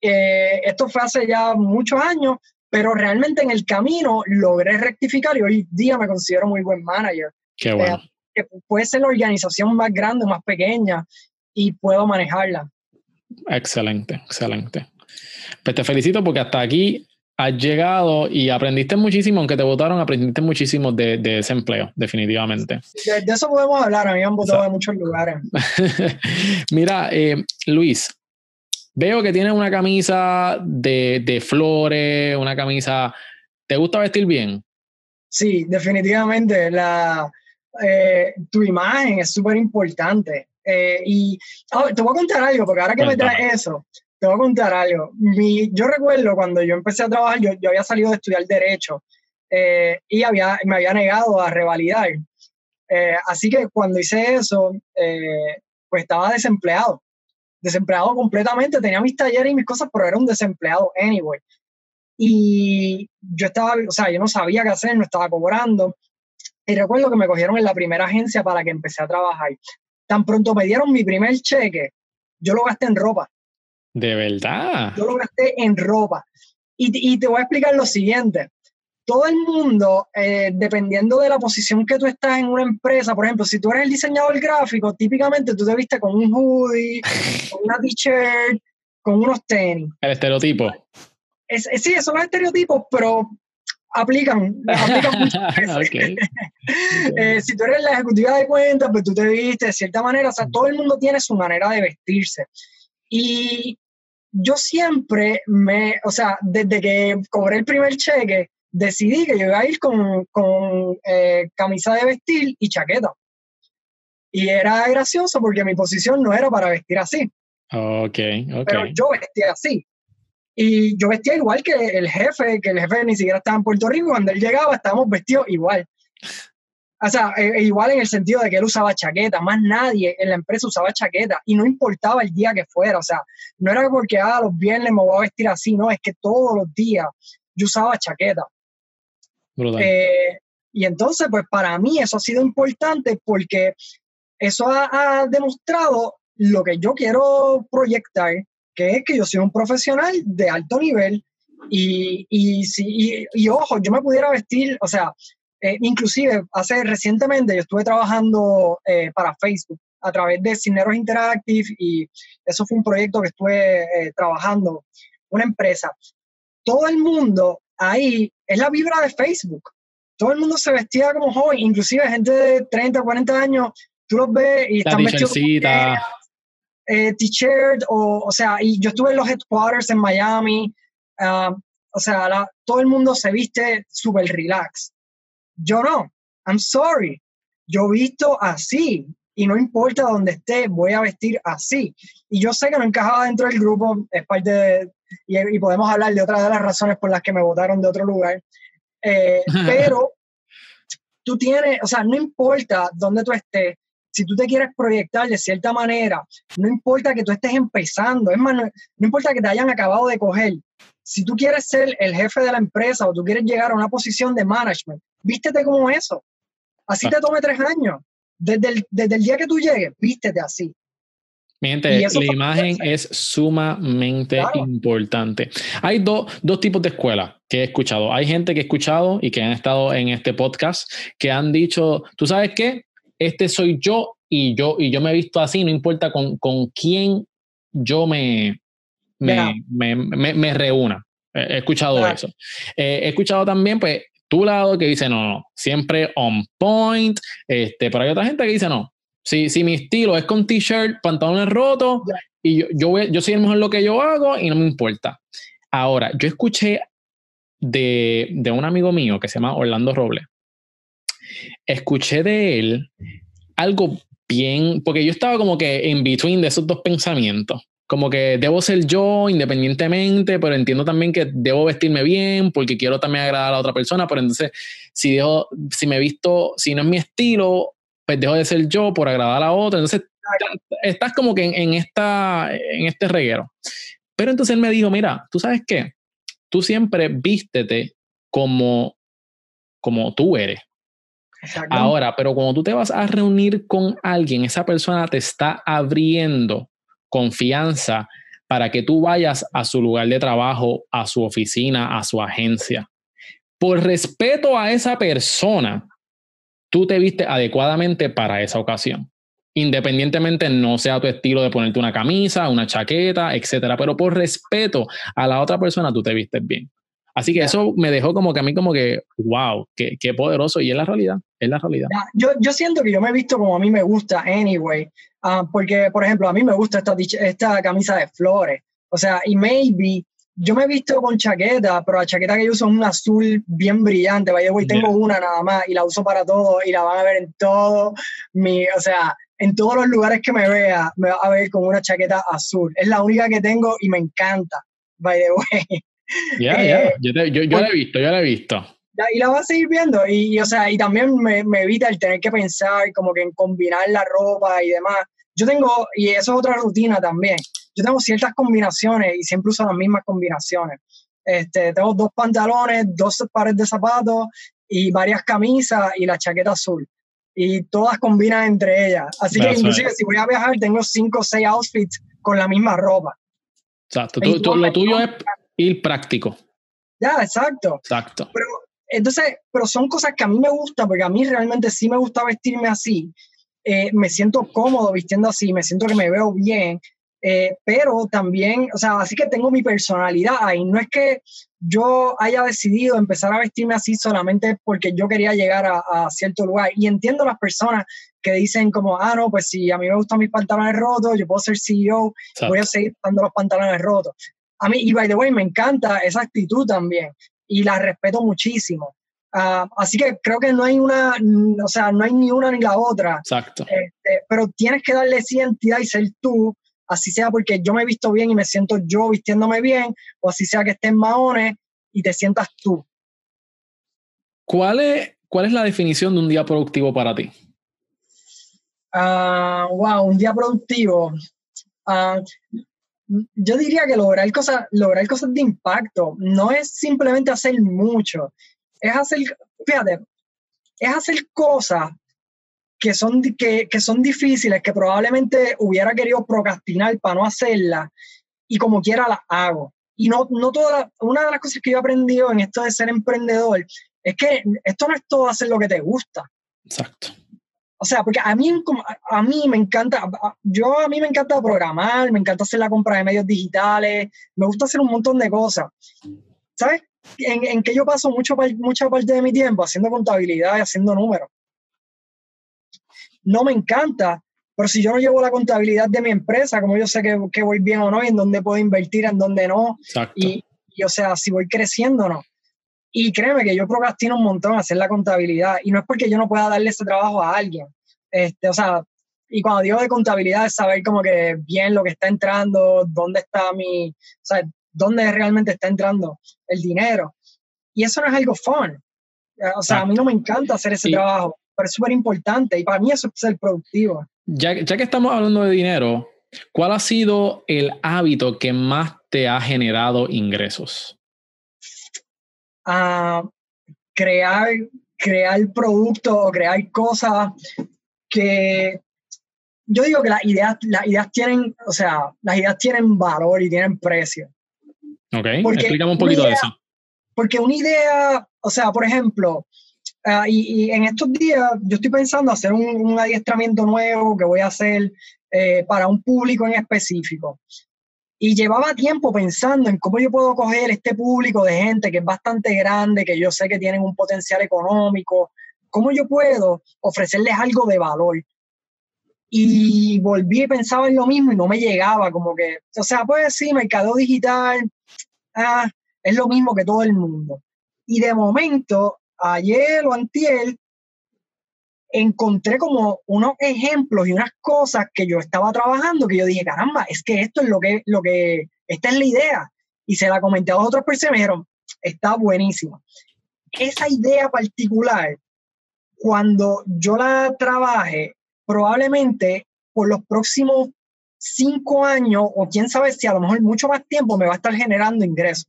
Eh, esto fue hace ya muchos años, pero realmente en el camino logré rectificar y hoy día me considero muy buen manager. Qué bueno. Eh, que puede ser la organización más grande, más pequeña y puedo manejarla. Excelente, excelente. Pues te felicito porque hasta aquí has llegado y aprendiste muchísimo, aunque te votaron, aprendiste muchísimo de, de ese empleo, definitivamente. De, eso podemos hablar, a mí me han votado en muchos lugares. Mira, eh, Luis, veo que tienes una camisa de, de flores, una camisa... ¿Te gusta vestir bien? Sí, definitivamente. La, eh, tu imagen es súper importante. Eh, y oh, te voy a contar algo, porque ahora que me traes eso, te voy a contar algo. Mi, yo recuerdo cuando yo empecé a trabajar, yo, yo había salido de estudiar Derecho eh, y había, me había negado a revalidar. así que cuando hice eso, pues estaba desempleado. Desempleado completamente, tenía mis talleres y mis cosas, pero era un desempleado anyway. Y yo estaba, o sea, yo no sabía qué hacer, no estaba cobrando. Y recuerdo que me cogieron en la primera agencia para que empecé a trabajar. Tan pronto me dieron mi primer cheque, yo lo gasté en ropa. ¿De verdad? Yo lo gasté en ropa. Y, y te voy a explicar lo siguiente. Todo el mundo, eh, dependiendo de la posición que tú estás en una empresa, por ejemplo, si tú eres el diseñador gráfico, típicamente tú te viste con un hoodie, con una t-shirt, con unos tenis. El estereotipo. Es, sí, son los estereotipos, pero aplican, aplican muchas eh, si tú eres la ejecutiva de cuentas, pues tú te viste de cierta manera, o sea, todo el mundo tiene su manera de vestirse. Y yo siempre me, o sea, desde que cobré el primer cheque, decidí que yo iba a ir con, con eh, camisa de vestir y chaqueta. Y era gracioso porque mi posición no era para vestir así. Ok, ok. Pero yo vestía así. Y yo vestía igual que el jefe, que el jefe ni siquiera estaba en Puerto Rico, cuando él llegaba estábamos vestidos igual. O sea, e, e igual en el sentido de que él usaba chaqueta, más nadie en la empresa usaba chaqueta y no importaba el día que fuera, o sea, no era porque ah, los viernes me voy a vestir así, no, es que todos los días yo usaba chaqueta. Eh, y entonces, pues para mí eso ha sido importante porque eso ha, ha demostrado lo que yo quiero proyectar que es que yo soy un profesional de alto nivel y, y, y, y ojo, yo me pudiera vestir, o sea, eh, inclusive hace recientemente yo estuve trabajando eh, para Facebook a través de Cineros Interactive y eso fue un proyecto que estuve eh, trabajando, una empresa. Todo el mundo ahí es la vibra de Facebook. Todo el mundo se vestía como joven, inclusive gente de 30, 40 años, tú los ves y están vestidos eh, t-shirt, o, o sea, y yo estuve en los headquarters en Miami, ah, o sea, todo el mundo se viste súper relax. Yo no, I'm sorry, yo visto así y no importa dónde esté, voy a vestir así. Y yo sé que no encajaba dentro del grupo, es parte de, y, podemos hablar de otras de las razones por las que me votaron de otro lugar, eh, pero tú tienes, o sea, no importa dónde tú estés, si tú te quieres proyectar de cierta manera, no importa que tú estés empezando, es más, no, importa que te hayan acabado de coger, si tú quieres ser el jefe de la empresa o tú quieres llegar a una posición de management, vístete como eso. Así te tome tres años. Desde el, desde el día que tú llegues, vístete así. Mi gente, la imagen es sumamente importante. Hay dos tipos de escuelas que he escuchado. Hay gente que he escuchado y que han estado en este podcast que han dicho, tú sabes qué, este soy yo y yo, y yo me he visto así, no importa con, con quién yo me, me, me, reúna. He escuchado eso. Eh, he escuchado también, pues, tu lado que dice, no, no, siempre on point, este, pero hay otra gente que dice, no, si, si mi estilo es con t-shirt, pantalones rotos, y yo, yo, yo soy el mejor en lo que yo hago y no me importa. Ahora, yo escuché de, de un amigo mío que se llama Orlando Robles, escuché de él algo bien, porque yo estaba como que en between de esos dos pensamientos. Como que debo ser yo independientemente, pero entiendo también que debo vestirme bien porque quiero también agradar a la otra persona. Pero entonces, si dejo, si me visto, si no es mi estilo, pues dejo de ser yo por agradar a la otra. Entonces, estás como que en, en, esta, en este reguero. Pero entonces él me dijo, mira, tú sabes qué, tú siempre vístete como, como tú eres. Ahora, pero cuando tú te vas a reunir con alguien, esa persona te está abriendo confianza para que tú vayas a su lugar de trabajo, a su oficina, a su agencia. Por respeto a esa persona, tú te viste adecuadamente para esa ocasión. Independientemente no sea tu estilo de ponerte una camisa, una chaqueta, etcétera, pero por respeto a la otra persona, tú te vistes bien. Así que eso me dejó como que a mí como que, wow, qué, qué poderoso. Y es la realidad, es la realidad. Yo, yo siento que yo me he visto como a mí me gusta, anyway. Ah, porque, por ejemplo, a mí me gusta esta, esta camisa de flores. O sea, y maybe yo me he visto con chaqueta, pero la chaqueta que yo uso es un azul bien brillante. Vaya, güey, tengo una nada más y la uso para todo y la van a ver en todo mi, o sea, en todos los lugares que me vea, me va a ver con una chaqueta azul. Es la única que tengo y me encanta. By the way. Ya, ya, eh, yo, yo, yo la he visto, yo la he visto. Y la voy a seguir viendo, y, o sea, y también me, me, evita el tener que pensar como que en combinar la ropa y demás. Yo tengo, y eso es otra rutina también, yo tengo ciertas combinaciones y siempre uso las mismas combinaciones. Este, tengo dos pantalones, dos pares de zapatos y varias camisas y la chaqueta azul. Y todas combinan entre ellas. Así que inclusive si voy a viajar tengo cinco o seis outfits con la misma ropa. Exacto. lo tuyo es Ir práctico. Ya, exacto. Exacto. Pero, entonces, pero son cosas que a mí me gustan, porque a mí realmente sí me gusta vestirme así. Eh, me siento cómodo vistiendo así, me siento que me veo bien, eh, pero también, o sea, así que tengo mi personalidad ahí. No es que yo haya decidido empezar a vestirme así solamente porque yo quería llegar a, a cierto lugar. Y entiendo las personas que dicen como, ah, no, pues si a mí me gustan mis pantalones rotos, yo puedo ser CEO, voy a seguir usando los pantalones rotos a mí, y by the way, me encanta esa actitud también y la respeto muchísimo. Uh, así que creo que no hay una, o sea, no hay ni una ni la otra. Exacto. Este, pero tienes que darle esa identidad y ser tú, así sea porque yo me he visto bien y me siento yo vistiéndome bien, o así sea que estés en maones y te sientas tú. ¿Cuál es, ¿Cuál es la definición de un día productivo para ti? Uh, wow, un día productivo. Uh, yo diría que lograr cosas, lograr cosas de impacto no es simplemente hacer mucho, es hacer, fíjate, es hacer cosas que son, que, que son difíciles, que probablemente hubiera querido procrastinar para no hacerlas, y como quiera las hago. Y no, no toda, una de las cosas que yo he aprendido en esto de ser emprendedor es que esto no es todo hacer lo que te gusta. Exacto. O sea, porque a mí, a mí me encanta, yo a mí me encanta programar, me encanta hacer la compra de medios digitales, me gusta hacer un montón de cosas. ¿Sabes? En, en que yo paso mucho, mucha parte de mi tiempo haciendo contabilidad y haciendo números. No me encanta, pero si yo no llevo la contabilidad de mi empresa, como yo sé que, que voy bien o no, y en dónde puedo invertir, en dónde no, y, y, o sea, si voy creciendo o no. Y créeme que yo procrastino un montón hacer la contabilidad, y no es porque yo no pueda darle ese trabajo a alguien. Este, o sea, y cuando digo de contabilidad es saber como que bien lo que está entrando, dónde está mi, o sea, dónde realmente está entrando el dinero. Y eso no es algo fun. O sea, a mí no me encanta hacer ese trabajo, pero es súper importante y para mí eso es ser productivo. Ya, ya que estamos hablando de dinero, ¿cuál ha sido el hábito que más te ha generado ingresos? Uh, crear, crear productos o crear cosas que yo digo que las ideas, las ideas tienen, o sea, las ideas tienen valor y tienen precio. Ok, explícame un poquito de eso. Porque una idea, o sea, por ejemplo, uh, y, y, en estos días yo estoy pensando hacer un, un adiestramiento nuevo que voy a hacer eh, para un público en específico. Y llevaba tiempo pensando en cómo yo puedo coger este público de gente que es bastante grande, que yo sé que tienen un potencial económico, cómo yo puedo ofrecerles algo de valor. Y volví y pensaba en lo mismo y no me llegaba, como que, o sea, pues sí, mercado digital, ah, es lo mismo que todo el mundo. Y de momento, ayer o antier, encontré como unos ejemplos y unas cosas que yo estaba trabajando que yo dije, caramba, es que esto es lo que, lo que, esta es la idea. Y se la comenté a personas y me dijeron, está buenísimo. Esa idea particular, cuando yo la trabaje, probablemente por los próximos cinco años, o quién sabe si a lo mejor mucho más tiempo, me va a estar generando ingresos.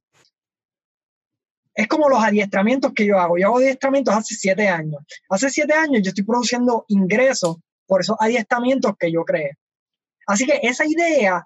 Es como los adiestramientos que yo hago. Yo hago adiestramientos hace siete años. Hace siete años yo estoy produciendo ingresos por esos adiestramientos que yo creé. Así que esa idea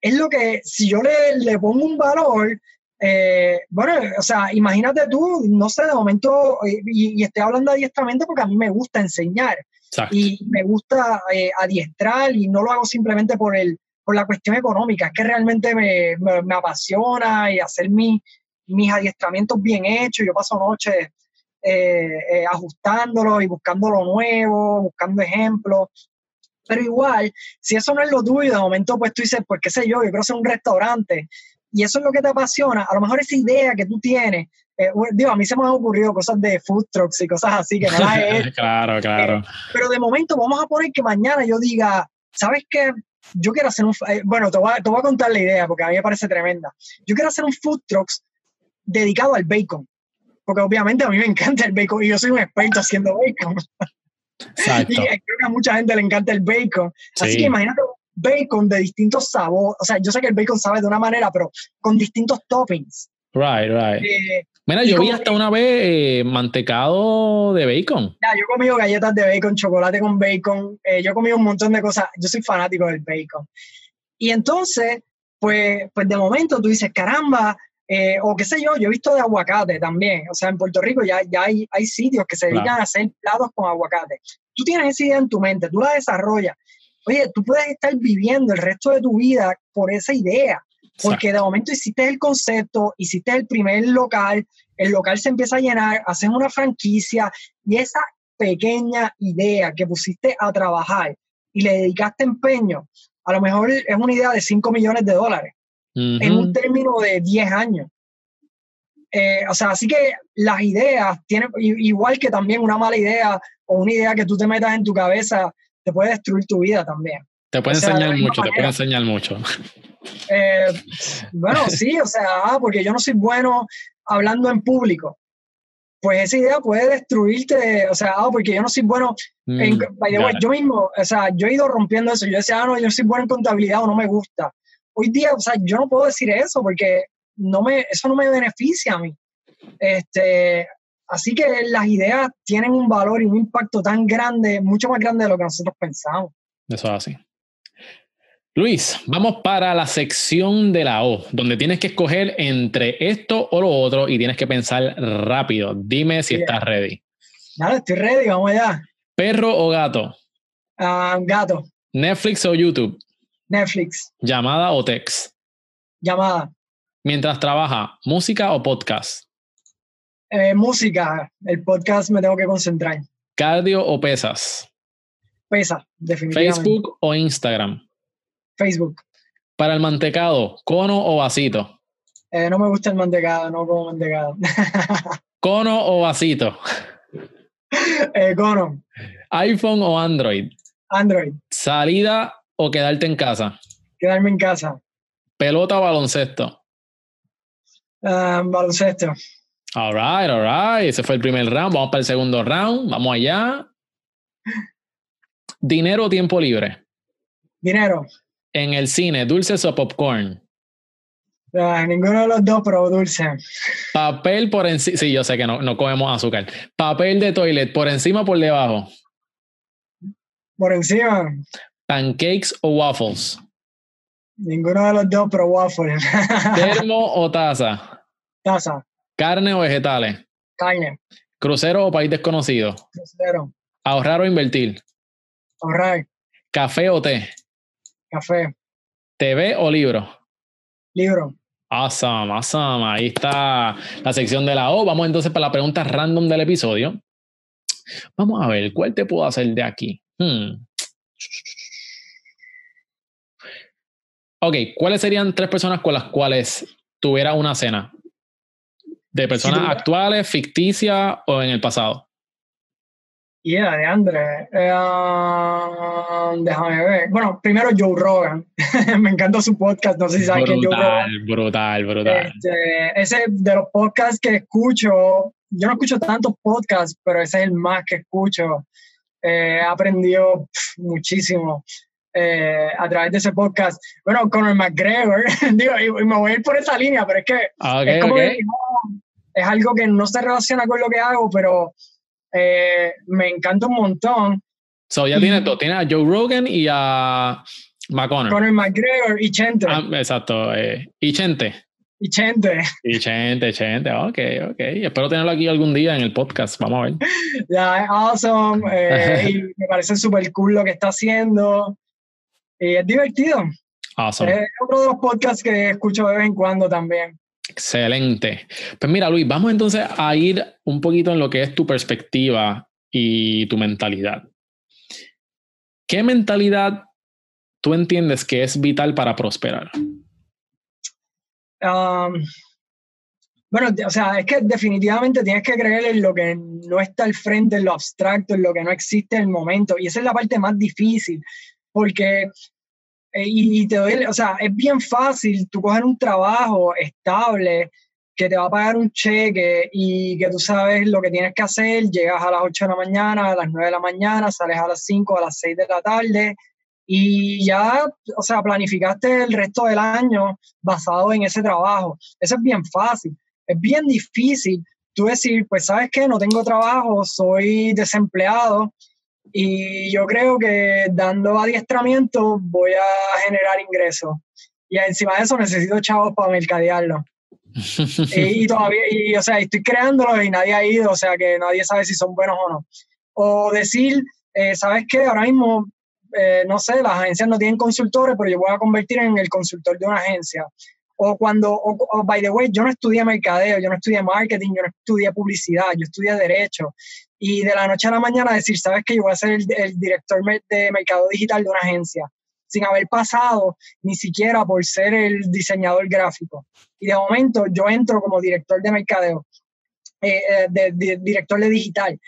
es lo que, si yo le, le pongo un valor, eh, bueno, o sea, imagínate tú, no sé, de momento, y, y, estoy hablando de adiestramiento porque a mí me gusta enseñar Exacto. y me gusta eh, adiestrar y no lo hago simplemente por, el, por la cuestión económica, es que realmente me, me, me apasiona y hacer mi, mis adiestramientos bien hechos, yo paso noches eh, eh, ajustándolo y buscando lo nuevo, buscando ejemplos. Pero igual, si eso no es lo tuyo, de momento pues tú dices, pues qué sé yo, yo quiero hacer un restaurante y eso es lo que te apasiona, a lo mejor esa idea que tú tienes, eh, digo, a mí se me han ocurrido cosas de food trucks y cosas así que no las he claro, claro. Eh, pero de momento vamos a poner que mañana yo diga, ¿sabes qué? Yo quiero hacer un, eh, bueno, te voy, a, te voy, a, contar la idea porque a mí me parece tremenda. Yo quiero hacer un food trucks dedicado al bacon, porque obviamente a mí me encanta el bacon y yo soy un experto haciendo bacon. Exacto. y creo que a mucha gente le encanta el bacon. Sí. Así que imagínate bacon de distintos sabores. O sea, yo sé que el bacon sabe de una manera, pero con distintos toppings. Right, right. Eh, Mira, yo vi hasta una vez eh, mantecado de bacon. Ya, yo he comido galletas de bacon, chocolate con bacon. Eh, yo he comido un montón de cosas. Yo soy fanático del bacon. Y entonces, pues, pues de momento tú dices, caramba, eh, o qué sé yo, yo he visto de aguacate también. O sea, en Puerto Rico ya, ya hay, hay sitios que se dedican claro. a hacer platos con aguacate. Tú tienes esa idea en tu mente, tú la desarrollas oye, tú puedes estar viviendo el resto de tu vida por esa idea, porque Exacto. de momento hiciste el concepto, hiciste el primer local, el local se empieza a llenar, haces una franquicia y esa pequeña idea que pusiste a trabajar y le dedicaste empeño, a lo mejor es una idea de 5 millones de dólares uh -huh. en un término de 10 años. Eh, o sea, así que las ideas tienen, igual que también una mala idea o una idea que tú te metas en tu cabeza te puede destruir tu vida también. Te puede o sea, enseñar mucho, manera. te puede enseñar mucho. Eh, bueno, sí, o sea, ah, porque yo no soy bueno hablando en público. Pues esa idea puede destruirte, o sea, ah, porque yo no soy bueno, en, mm, by the way, yo mismo, o sea, yo he ido rompiendo eso, yo decía, ah, no, yo soy bueno en contabilidad o no me gusta. Hoy día, o sea, yo no puedo decir eso porque no me, eso no me beneficia a mí. Este, Así que las ideas tienen un valor y un impacto tan grande, mucho más grande de lo que nosotros pensamos. Eso es así. Luis, vamos para la sección de la O, donde tienes que escoger entre esto o lo otro y tienes que pensar rápido. Dime si estás ready. Dale, estoy ready, vamos allá. ¿Perro o gato? Ah, gato. ¿Netflix o YouTube? Netflix. ¿Llamada o text? Llamada. Mientras trabaja, ¿música o podcast? Eh, música. El podcast me tengo que concentrar. ¿Cardio o pesas? Pesa, definitivamente. ¿Facebook o Instagram? Facebook. Para el mantecado, ¿cono o vasito? Eh, no me gusta el mantecado, no como mantecado. ¿Cono o vasito? eh, cono. ¿iPhone o Android? Android. ¿Salida o quedarte en casa? Quedarme en casa. ¿Pelota o baloncesto? Ah, baloncesto. All right, all right. Ese fue el primer round. Vamos para el segundo round. Vamos allá. ¿Dinero o tiempo libre? Dinero. En el cine, ¿dulces o popcorn? Ah, ninguno de los dos, pero dulce. Papel por encima. Sí, yo sé que no, no comemos azúcar. Papel de toilet, ¿por encima o por debajo? Por encima. ¿Pancakes o waffles? Ninguno de los dos, pero waffle. ¿Termo o taza? Taza. ¿Carne o vegetales? Carne. ¿Crucero o país desconocido? Crucero. ¿Ahorrar o invertir? Ahorrar. ¿Café o té? Café. ¿TV o libro? Libro. Awesome, awesome. Ahí está la sección de la O. Vamos entonces para la pregunta random del episodio. Vamos a ver, ¿cuál te puedo hacer de aquí? Hmm. Ok, ¿cuáles serían tres personas con las cuales tuviera una cena? ¿De personas tuviera- actuales, ficticias o en el pasado? Yeah, de André. Eh, ah, déjame ver. Bueno, primero Joe Rogan. me encanta su podcast. No sé si sabes quién es Joe Rogan. Brutal, brutal, brutal. Este, ese de los podcasts que escucho, yo no escucho tantos podcasts, pero ese es el más que escucho. Eh, he aprendido muchísimo eh, a través de ese podcast. Bueno, Conor McGregor, digo, y, y me voy a ir por esa línea, pero es que Ah, Ok, es como ok. que no, es algo que no se relaciona con lo que hago, pero eh, me encanta un montón. So ya y- tienes dos, tienes a Joe Rogan y a McConnell. Conor McGregor y Chente. Ah, exacto. eh, y Chente. y Chente. Y Chente, Chente. Ok, ok. Espero tenerlo aquí algún día en el podcast. Vamos a ver. Ya, es awesome. eh, y me parece súper cool lo que está haciendo. Y es divertido. Awesome. Es otro de los podcasts que escucho de vez en cuando también. Excelente. Pues mira, Luis, vamos entonces a ir un poquito en lo que es tu perspectiva y tu mentalidad. ¿Qué mentalidad tú entiendes que es vital para prosperar? Um, bueno, o sea, es que definitivamente tienes que creer en lo que no está al frente, en lo abstracto, en lo que no existe en el momento. Y esa es la parte más difícil, porque, eh, y, y te doy, o sea, es bien fácil tú coger un trabajo estable que te va a pagar un cheque y que tú sabes lo que tienes que hacer, llegas a las 8 de la mañana, a las 9 de la mañana, sales a las 5, a las 6 de la tarde y ya, o sea, planificaste el resto del año basado en ese trabajo. Eso es bien fácil. Es bien difícil tú decir, pues sabes qué, no tengo trabajo, soy desempleado y yo creo que dando adiestramiento voy a generar ingresos. Y encima de eso necesito chavos para mercadearlo. y, y todavía, y, o sea, estoy creándolos y nadie ha ido, o sea, que nadie sabe si son buenos o no. O decir, eh, ¿sabes qué? Ahora mismo, eh, no sé, las agencias no tienen consultores, pero yo voy a convertir en el consultor de una agencia. O cuando, o, o, by the way, yo no estudié mercadeo, yo no estudié marketing, yo no estudié publicidad, yo estudié derecho. Y de la noche a la mañana decir, ¿sabes qué? Yo voy a ser el, el director de mercado digital de una agencia sin haber pasado ni siquiera por ser el diseñador gráfico. Y de momento yo entro como director de mercadeo, eh, de, de, director de digital.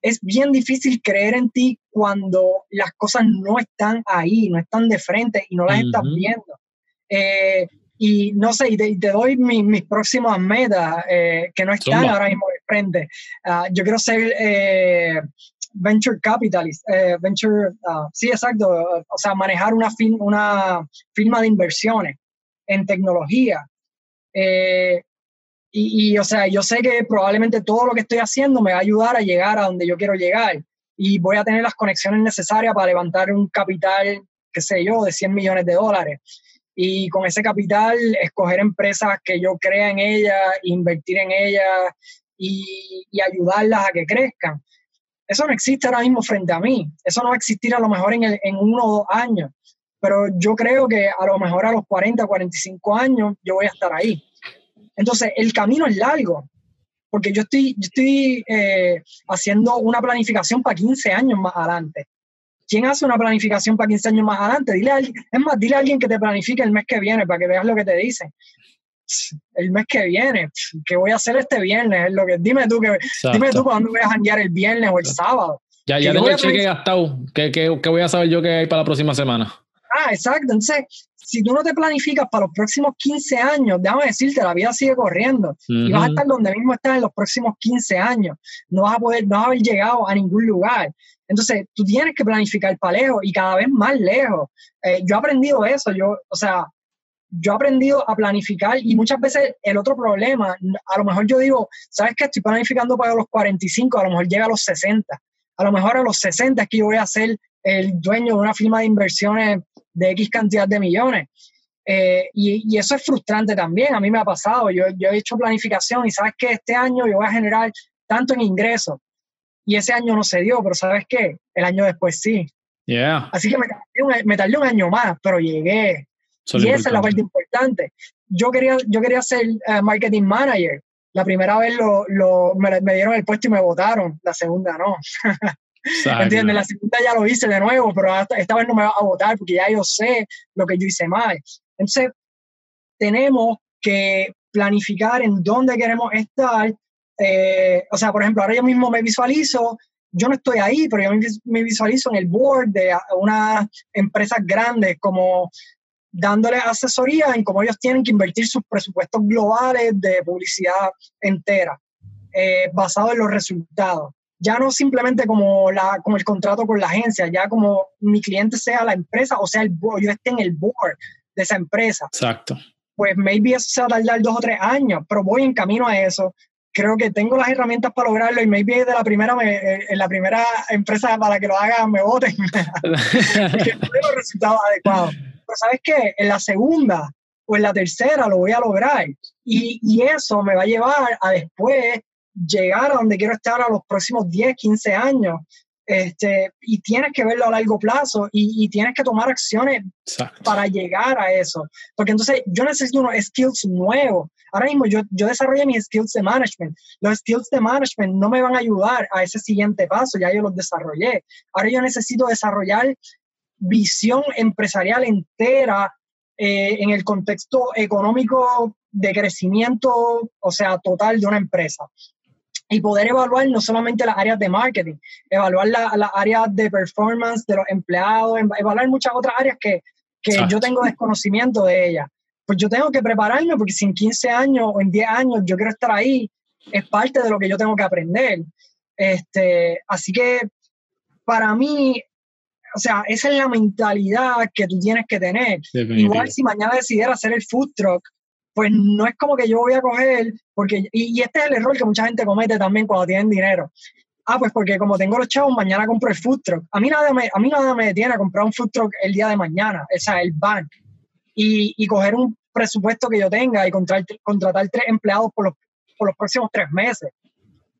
Es bien difícil creer en ti cuando las cosas no están ahí, no están de frente y no las uh -huh. estás viendo. Eh, y no sé, y te, doy mi, mis próximas metas eh, que no están Zumba. ahora mismo de frente. Uh, yo quiero ser eh, venture capitalist, eh, venture, uh, sí, exacto, o sea, manejar una, fin, una firma de inversiones en tecnología. Eh, y, y, o sea, yo sé que probablemente todo lo que estoy haciendo me va a ayudar a llegar a donde yo quiero llegar y voy a tener las conexiones necesarias para levantar un capital qué sé yo, de 100 millones de dólares. Y con ese capital, escoger empresas que yo crea en ellas, invertir en ellas y, ayudarlas a que crezcan. Eso no existe ahora mismo frente a mí. Eso no va a existir a lo mejor en, en uno o dos años. Pero yo creo que a lo mejor a los 40, 45 años yo voy a estar ahí. Entonces, el camino es largo, porque yo estoy, yo estoy eh, haciendo una planificación para 15 años más adelante. ¿Quién hace una planificación para 15 años más adelante? Dile a, es más, dile a alguien que te planifique el mes que viene para que veas lo que te dicen el mes que viene, ¿qué voy a hacer este viernes? Es lo que, dime tú, que, dime tú para dónde voy a janguear el viernes o el sábado. Ya, ya tengo el cheque gastado. ¿Qué, ¿Qué, qué, voy a saber yo que hay para la próxima semana? Ah, exacto. Entonces, si tú no te planificas para los próximos 15 años, déjame decirte, la vida sigue corriendo y vas a estar donde mismo estás en los próximos 15 años. No vas a poder, no vas a haber llegado a ningún lugar. Entonces, tú tienes que planificar para lejos y cada vez más lejos. Eh, yo he aprendido eso. Yo, o sea, yo he aprendido a planificar y muchas veces el otro problema, a lo mejor yo digo, ¿sabes qué? Estoy planificando para los 45, a lo mejor llega a los 60. A lo mejor a los 60 es que yo voy a ser el dueño de una firma de inversiones de X cantidad de millones. Eh, y, y, eso es frustrante también, a mí me ha pasado, yo, yo he hecho planificación y sabes que este año yo voy a generar tanto en ingresos y ese año no se dio, pero sabes qué, el año después sí. Yeah. Así que me me tardé un año más, pero llegué, y esa es la parte importante. Yo quería, yo quería ser eh, marketing manager. La primera vez lo, lo, me, me, dieron el puesto y me votaron, la segunda no. ¿Entiendes? La segunda ya lo hice de nuevo, pero esta vez no me va a votar porque ya yo sé lo que yo hice mal. Entonces, tenemos que planificar en dónde queremos estar. Eh, o sea, por ejemplo, ahora yo mismo me visualizo, yo no estoy ahí, pero yo me visualizo en el board de unas empresas grandes como dándole asesoría en cómo ellos tienen que invertir sus presupuestos globales de publicidad entera, eh, basado en los resultados. Ya no simplemente como, la, como el contrato con la agencia, ya como mi cliente sea la empresa o sea el yo esté en el board de esa empresa. Exacto. Pues maybe eso se va a tardar dos o tres años, pero voy en camino a eso. Creo que tengo las herramientas para lograrlo y maybe de la primera, eh, en la primera empresa para que lo haga me voten. que los resultados adecuados pero ¿sabes qué? En la segunda o en la tercera lo voy a lograr. Y, y eso me va a llevar a después llegar a donde quiero estar a los próximos 10, 15 años. Este, y tienes que verlo a largo plazo y, y tienes que tomar acciones para llegar a eso. Porque entonces yo necesito unos skills nuevos. Ahora mismo yo, yo desarrollé mis skills de management. Los skills de management no me van a ayudar a ese siguiente paso, ya yo los desarrollé. Ahora yo necesito desarrollar visión empresarial entera eh, en el contexto económico de crecimiento, o sea, total de una empresa. Y poder evaluar no solamente las áreas de marketing, evaluar las áreas de performance de los empleados, em, evaluar muchas otras áreas que, que yo tengo desconocimiento de ellas. Pues yo tengo que prepararme porque si en 15 años o en 10 años yo quiero estar ahí, es parte de lo que yo tengo que aprender. Este, así que para mí o sea, esa es la mentalidad que tú tienes que tener. Igual si mañana decidiera hacer el food truck, pues no es como que yo voy a coger, porque, y, este es el error que mucha gente comete también cuando tienen dinero. Ah, pues porque como tengo los chavos, mañana compro el food truck. A mí nada me, a mí nada me detiene a comprar un food truck el día de mañana, o sea, el van. Y, y coger un presupuesto que yo tenga y contratar, contratar tres empleados por los, por los próximos tres meses.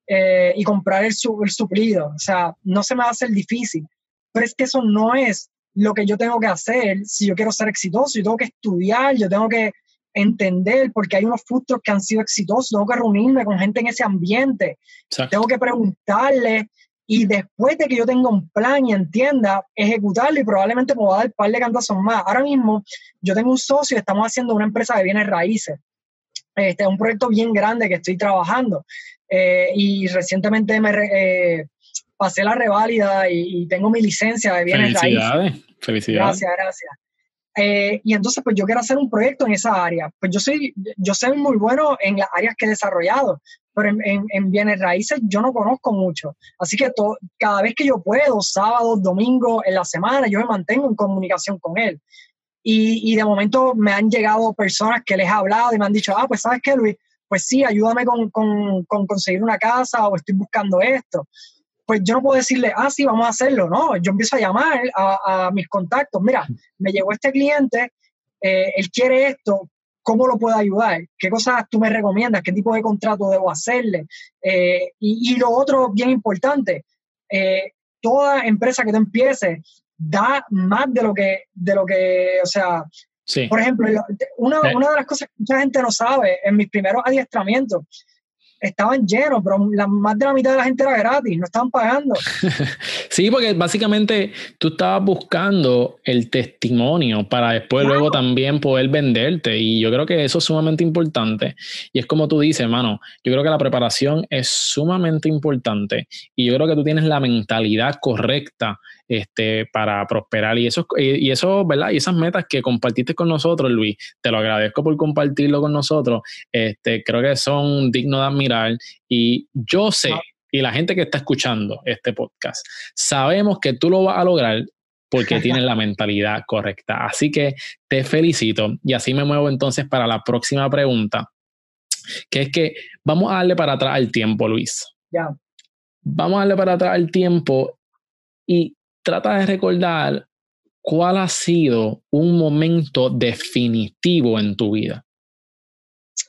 Eh, y comprar el, el suplido. O sea, no se me va a hacer difícil pero es que eso no es lo que yo tengo que hacer si yo quiero ser exitoso. Yo tengo que estudiar, yo tengo que entender porque hay unos frutos que han sido exitosos, tengo que reunirme con gente en ese ambiente, tengo que preguntarle y después de que yo tenga un plan y entienda, ejecutarlo y probablemente pueda dar un par de cantazos más. Ahora mismo yo tengo un socio y estamos haciendo una empresa de bienes raíces. Este es un proyecto bien grande que estoy trabajando eh, y recientemente me, eh, pasé la reválida y, tengo mi licencia de bienes Felicidades, felicidades. Gracias, gracias. Eh, y entonces, pues yo quiero hacer un proyecto en esa área. Pues yo soy, yo soy muy bueno en las áreas que he desarrollado, pero en, en, bienes raíces yo no conozco mucho. Así que cada vez que yo puedo, sábados, domingos, en la semana, yo me mantengo en comunicación con él. Y, y, de momento me han llegado personas que les he hablado y me han dicho, ah, pues sabes qué, Luis, pues sí, ayúdame con, con, con conseguir una casa o estoy buscando esto pues yo no puedo decirle, ah, sí, vamos a hacerlo, no, yo empiezo a llamar a, mis contactos, mira, me llegó este cliente, eh, él quiere esto, ¿cómo lo puedo ayudar? ¿Qué cosas tú me recomiendas? ¿Qué tipo de contrato debo hacerle? Eh, y, lo otro bien importante, eh, toda empresa que tú empieces da más de lo que, de lo que o sea, por ejemplo, una, una de las cosas que mucha gente no sabe, en mis primeros adiestramientos, estaban llenos, pero la, más de la mitad de la gente era gratis, no estaban pagando. sí, porque básicamente tú estabas buscando el testimonio para después luego también poder venderte y yo creo que eso es sumamente importante y es como tú dices, hermano, yo creo que la preparación es sumamente importante y yo creo que tú tienes la mentalidad correcta este, para prosperar. Y eso, y eso, ¿verdad? Y esas metas que compartiste con nosotros, Luis, te lo agradezco por compartirlo con nosotros. Este, creo que son dignos de admirar. Y yo sé, y la gente que está escuchando este podcast, sabemos que tú lo vas a lograr porque tienes la mentalidad correcta. Así que te felicito y así me muevo entonces para la próxima pregunta, que es que vamos a darle para atrás al tiempo, Luis. Ya. Vamos a darle para atrás al tiempo y trata de recordar cuál ha sido un momento definitivo en tu vida.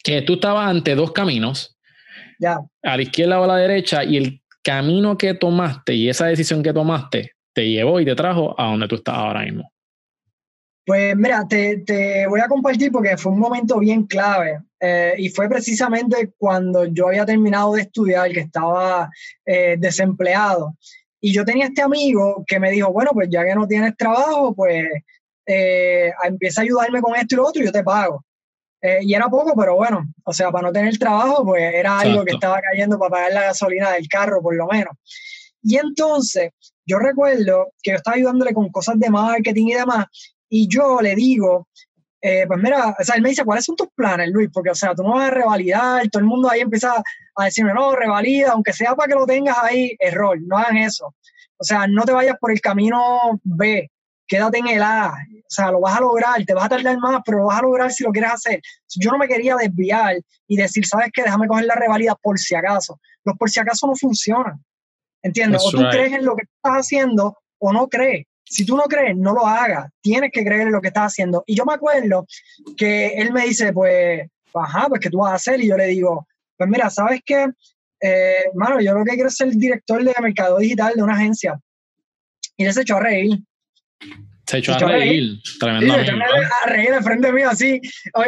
Que tú estabas ante dos caminos, a la izquierda o a la derecha, y el camino que tomaste y esa decisión que tomaste te llevó y te trajo a donde tú estás ahora mismo. Pues mira, te, voy a compartir porque fue un momento bien clave eh, y fue precisamente cuando yo había terminado de estudiar, que estaba eh, desempleado y yo tenía este amigo que me dijo, bueno, pues ya que no tienes trabajo, pues eh, empieza a ayudarme con esto y lo otro y yo te pago. Eh, y era poco, pero bueno, o sea, para no tener trabajo, pues era algo que estaba cayendo para pagar la gasolina del carro, por lo menos. Y entonces, yo recuerdo que yo estaba ayudándole con cosas de marketing y demás, y yo le digo, eh, pues mira, o sea, él me dice, ¿cuáles son tus planes, Luis? Porque, o sea, tú no vas a revalidar, todo el mundo ahí empieza a decirme, no, revalida, aunque sea para que lo tengas ahí, error, no hagan eso. O sea, no te vayas por el camino B, quédate en el A, o sea, lo vas a lograr, te vas a tardar más, pero lo vas a lograr si lo quieres hacer. Yo no me quería desviar y decir, ¿sabes qué? Déjame coger la revalida por si acaso. Los por si acaso no funcionan. ¿Entiendes? o tú crees en lo que estás haciendo o no crees. Si tú no crees, no lo hagas. Tienes que creer en lo que estás haciendo. Y yo me acuerdo que él me dice, pues, ajá, pues, ¿qué tú vas a hacer? Y yo le digo, pues mira, ¿sabes qué? Eh, mano, yo lo que quiero es ser director de mercado digital de una agencia. Y él se echó a reír. Se echó, a, reír, tremendo. Se echó a reír de frente mío así.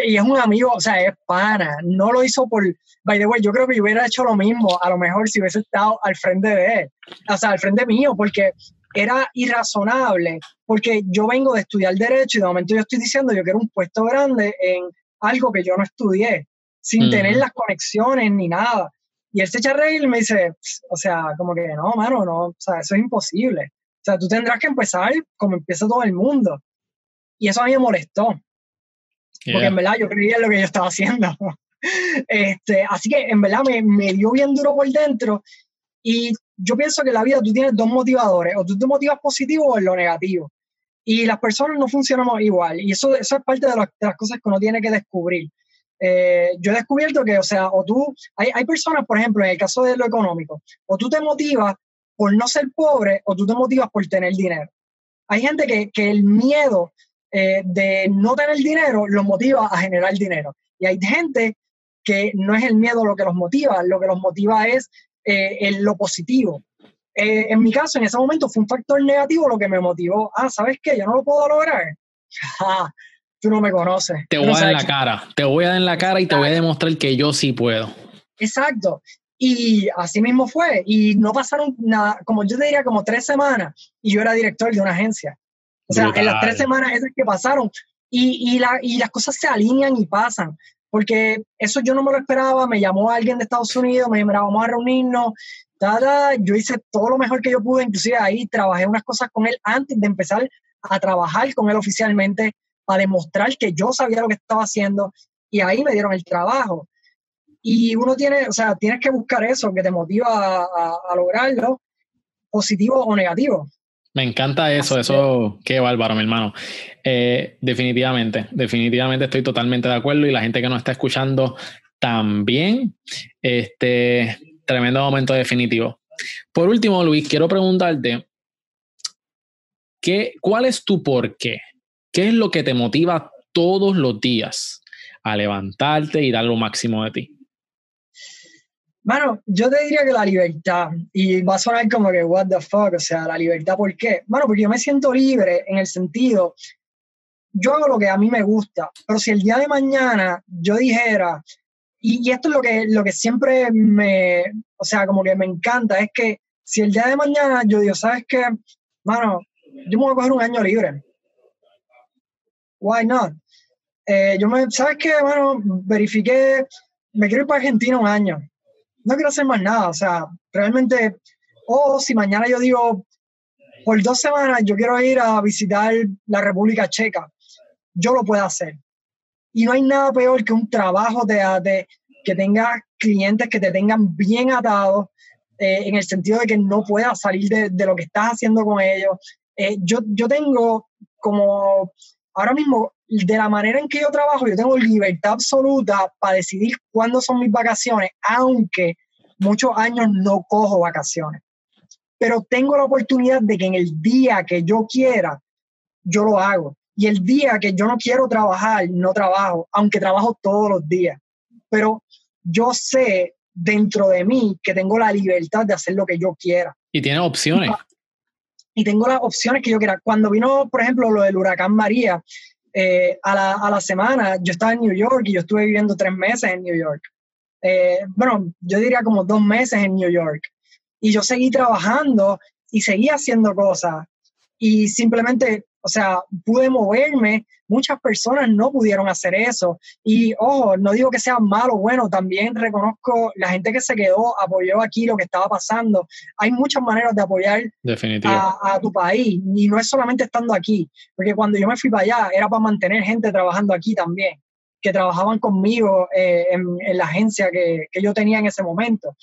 Y es un amigo, o sea, es pana. No lo hizo por. By the way, yo creo que yo hubiera hecho lo mismo, a lo mejor si hubiese estado al frente de él. O sea, al frente mío, porque era irrazonable, porque yo vengo de estudiar Derecho y de momento yo estoy diciendo yo quiero un puesto grande en algo que yo no estudié, sin tener las conexiones ni nada. Y él se echa a reír y me dice, o sea, como que no, mano, no, o sea, eso es imposible. O sea, tú tendrás que empezar como empieza todo el mundo. Y eso a mí me molestó. Porque en verdad yo creía en lo que yo estaba haciendo. este, así que en verdad me, me dio bien duro por dentro. Y yo pienso que en la vida tú tienes dos motivadores, o tú te motivas positivo o en lo negativo. Y las personas no funcionamos igual. Y eso, eso es parte de, las cosas que uno tiene que descubrir. Eh, yo he descubierto que, o sea, o tú, hay, hay personas, por ejemplo, en el caso de lo económico, o tú te motivas por no ser pobre o tú te motivas por tener dinero. Hay gente que, que el miedo eh, de no tener dinero los motiva a generar dinero. Y hay gente que no es el miedo lo que los motiva, lo que los motiva es eh, lo positivo. Eh, en mi caso, en ese momento fue un factor negativo lo que me motivó. Ah, ¿sabes qué? Yo no lo puedo lograr. Tú no me conoces. Te voy a dar en la cara, te voy a dar en la cara y te voy a demostrar que yo sí puedo. Exacto. Y así mismo fue. Y no pasaron nada, como yo te diría, como tres semanas y yo era director de una agencia. O sea, en las tres semanas esas que pasaron y, y, la, y las cosas se alinean y pasan porque eso yo no me lo esperaba, me llamó alguien de Estados Unidos, me dijo, vamos a reunirnos, yo hice todo lo mejor que yo pude, inclusive ahí trabajé unas cosas con él antes de empezar a trabajar con él oficialmente para demostrar que yo sabía lo que estaba haciendo y ahí me dieron el trabajo. Y uno tiene, o sea, tienes que buscar eso que te motiva a lograrlo, positivo o negativo. Me encanta eso, eso, qué bárbaro, mi hermano. Eh, definitivamente, definitivamente estoy totalmente de acuerdo y la gente que nos está escuchando también. Este, tremendo momento definitivo. Por último, Luis, quiero preguntarte, ¿qué, ¿cuál es tu por qué? ¿Qué es lo que te motiva todos los días a levantarte y dar lo máximo de ti? Bueno, yo te diría que la libertad, y va a sonar como que, what the fuck, o sea, la libertad, ¿por qué? Bueno, porque yo me siento libre en el sentido, yo hago lo que a mí me gusta, pero si el día de mañana yo dijera, y, y esto es lo que, lo que siempre me, o sea, como que me encanta, es que si el día de mañana yo digo, ¿sabes qué? Mano, yo me voy a coger un año libre. Why not? Eh, yo me, ¿sabes qué? Bueno, verifiqué, me quiero ir para Argentina un año no quiero hacer más nada, o sea, realmente, o si mañana yo digo, por dos semanas yo quiero ir a visitar la República Checa, yo lo puedo hacer. Y no hay nada peor que un trabajo de, de que tenga clientes que te tengan bien atados, eh, en el sentido de que no puedas salir de, de lo que estás haciendo con ellos. Eh, yo, yo tengo como, ahora mismo, de la manera en que yo trabajo, yo tengo libertad absoluta para decidir cuándo son mis vacaciones, aunque muchos años no cojo vacaciones. Pero tengo la oportunidad de que en el día que yo quiera, yo lo hago. Y el día que yo no quiero trabajar, no trabajo, aunque trabajo todos los días. Pero yo sé dentro de mí que tengo la libertad de hacer lo que yo quiera. Y tiene opciones. Y tengo las opciones que yo quiera. Cuando vino, por ejemplo, lo del huracán María, eh, a, la, a, la, semana yo estaba en New York y yo estuve viviendo tres meses en New York. Eh, bueno, yo diría como dos meses en New York. Y yo seguí trabajando y seguí haciendo cosas. Y simplemente, o sea, pude moverme. Muchas personas no pudieron hacer eso. Y ojo, no digo que sea malo bueno, también reconozco la gente que se quedó, apoyó aquí lo que estaba pasando. Hay muchas maneras de apoyar a, a, tu país. Y no es solamente estando aquí. Porque cuando yo me fui para allá, era para mantener gente trabajando aquí también que trabajaban conmigo eh, en, la agencia que, que, yo tenía en ese momento.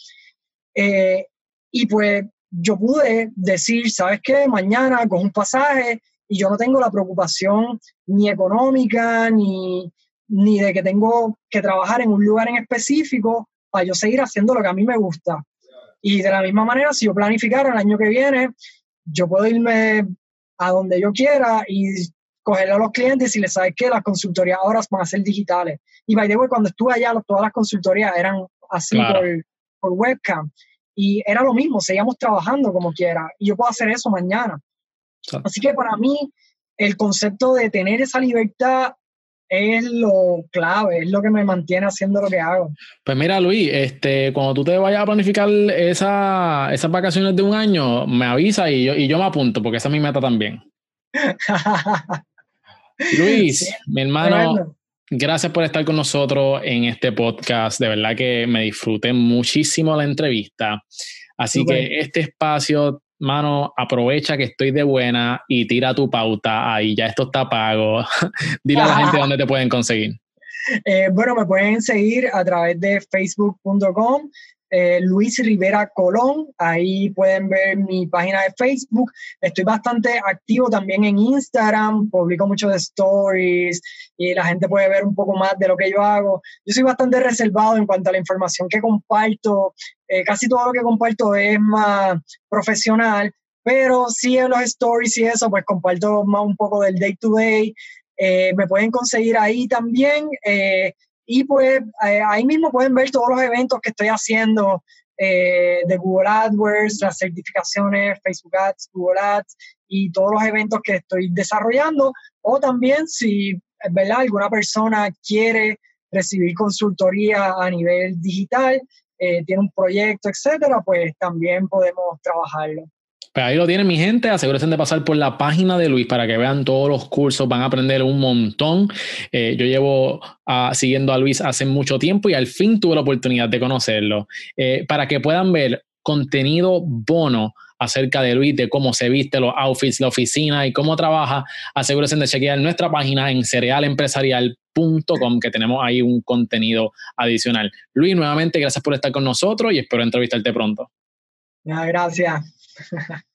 Eh, y pues yo pude decir, ¿sabes qué? Mañana cojo un pasaje y yo no tengo la preocupación ni económica ni, ni de que tengo que trabajar en un lugar en específico para yo seguir haciendo lo que a mí me gusta. Y de la misma manera, si yo planificara el año que viene, yo puedo irme a donde yo quiera y cogerle a los clientes y les sabes que las consultorías ahora van a ser digitales. Y by the way, cuando estuve allá, todas las consultorías eran así por, por, webcam. Y era lo mismo, seguíamos trabajando como quiera. Y yo puedo hacer eso mañana. Así que para mí, el concepto de tener esa libertad es lo clave, es lo que me mantiene haciendo lo que hago. Pues mira, Luis, este, cuando tú te vayas a planificar esa, esas vacaciones de un año, me avisa y yo, y yo me apunto, porque esa es mi meta también. Luis, mi hermano, gracias por estar con nosotros en este podcast. De verdad que me disfruté muchísimo la entrevista. Así que este espacio, mano, aprovecha que estoy de buena y tira tu pauta. Ahí ya esto está pago. Dile a la gente dónde te pueden conseguir. Eh, bueno, me pueden seguir a través de facebook.com eh, Luis Rivera Colón. Ahí pueden ver mi página de Facebook. Estoy bastante activo también en Instagram, publico muchos stories y la gente puede ver un poco más de lo que yo hago. Yo soy bastante reservado en cuanto a la información que comparto. Eh, casi todo lo que comparto es más profesional, pero sí en los stories y eso, pues comparto más un poco del day to day. Eh, me pueden conseguir ahí también. Y pues eh, ahí mismo pueden ver todos los eventos que estoy haciendo eh, de Google AdWords, las certificaciones, Facebook Ads, Google Ads y todos los eventos que estoy desarrollando. O también si ¿verdad? alguna persona quiere recibir consultoría a nivel digital, eh, tiene un proyecto, etcétera, pues también podemos trabajarlo. Pues ahí lo tienen mi gente, asegúrense de pasar por la página de Luis para que vean todos los cursos, van a aprender un montón. Eh, yo llevo uh, siguiendo a Luis hace mucho tiempo y al fin tuve la oportunidad de conocerlo, eh, para que puedan ver contenido bono acerca de Luis, de cómo se viste, los outfits, la oficina y cómo trabaja, asegúrense de chequear nuestra página en cerealempresarial.com, que tenemos ahí un contenido adicional. Luis, nuevamente, gracias por estar con nosotros y espero entrevistarte pronto. gracias.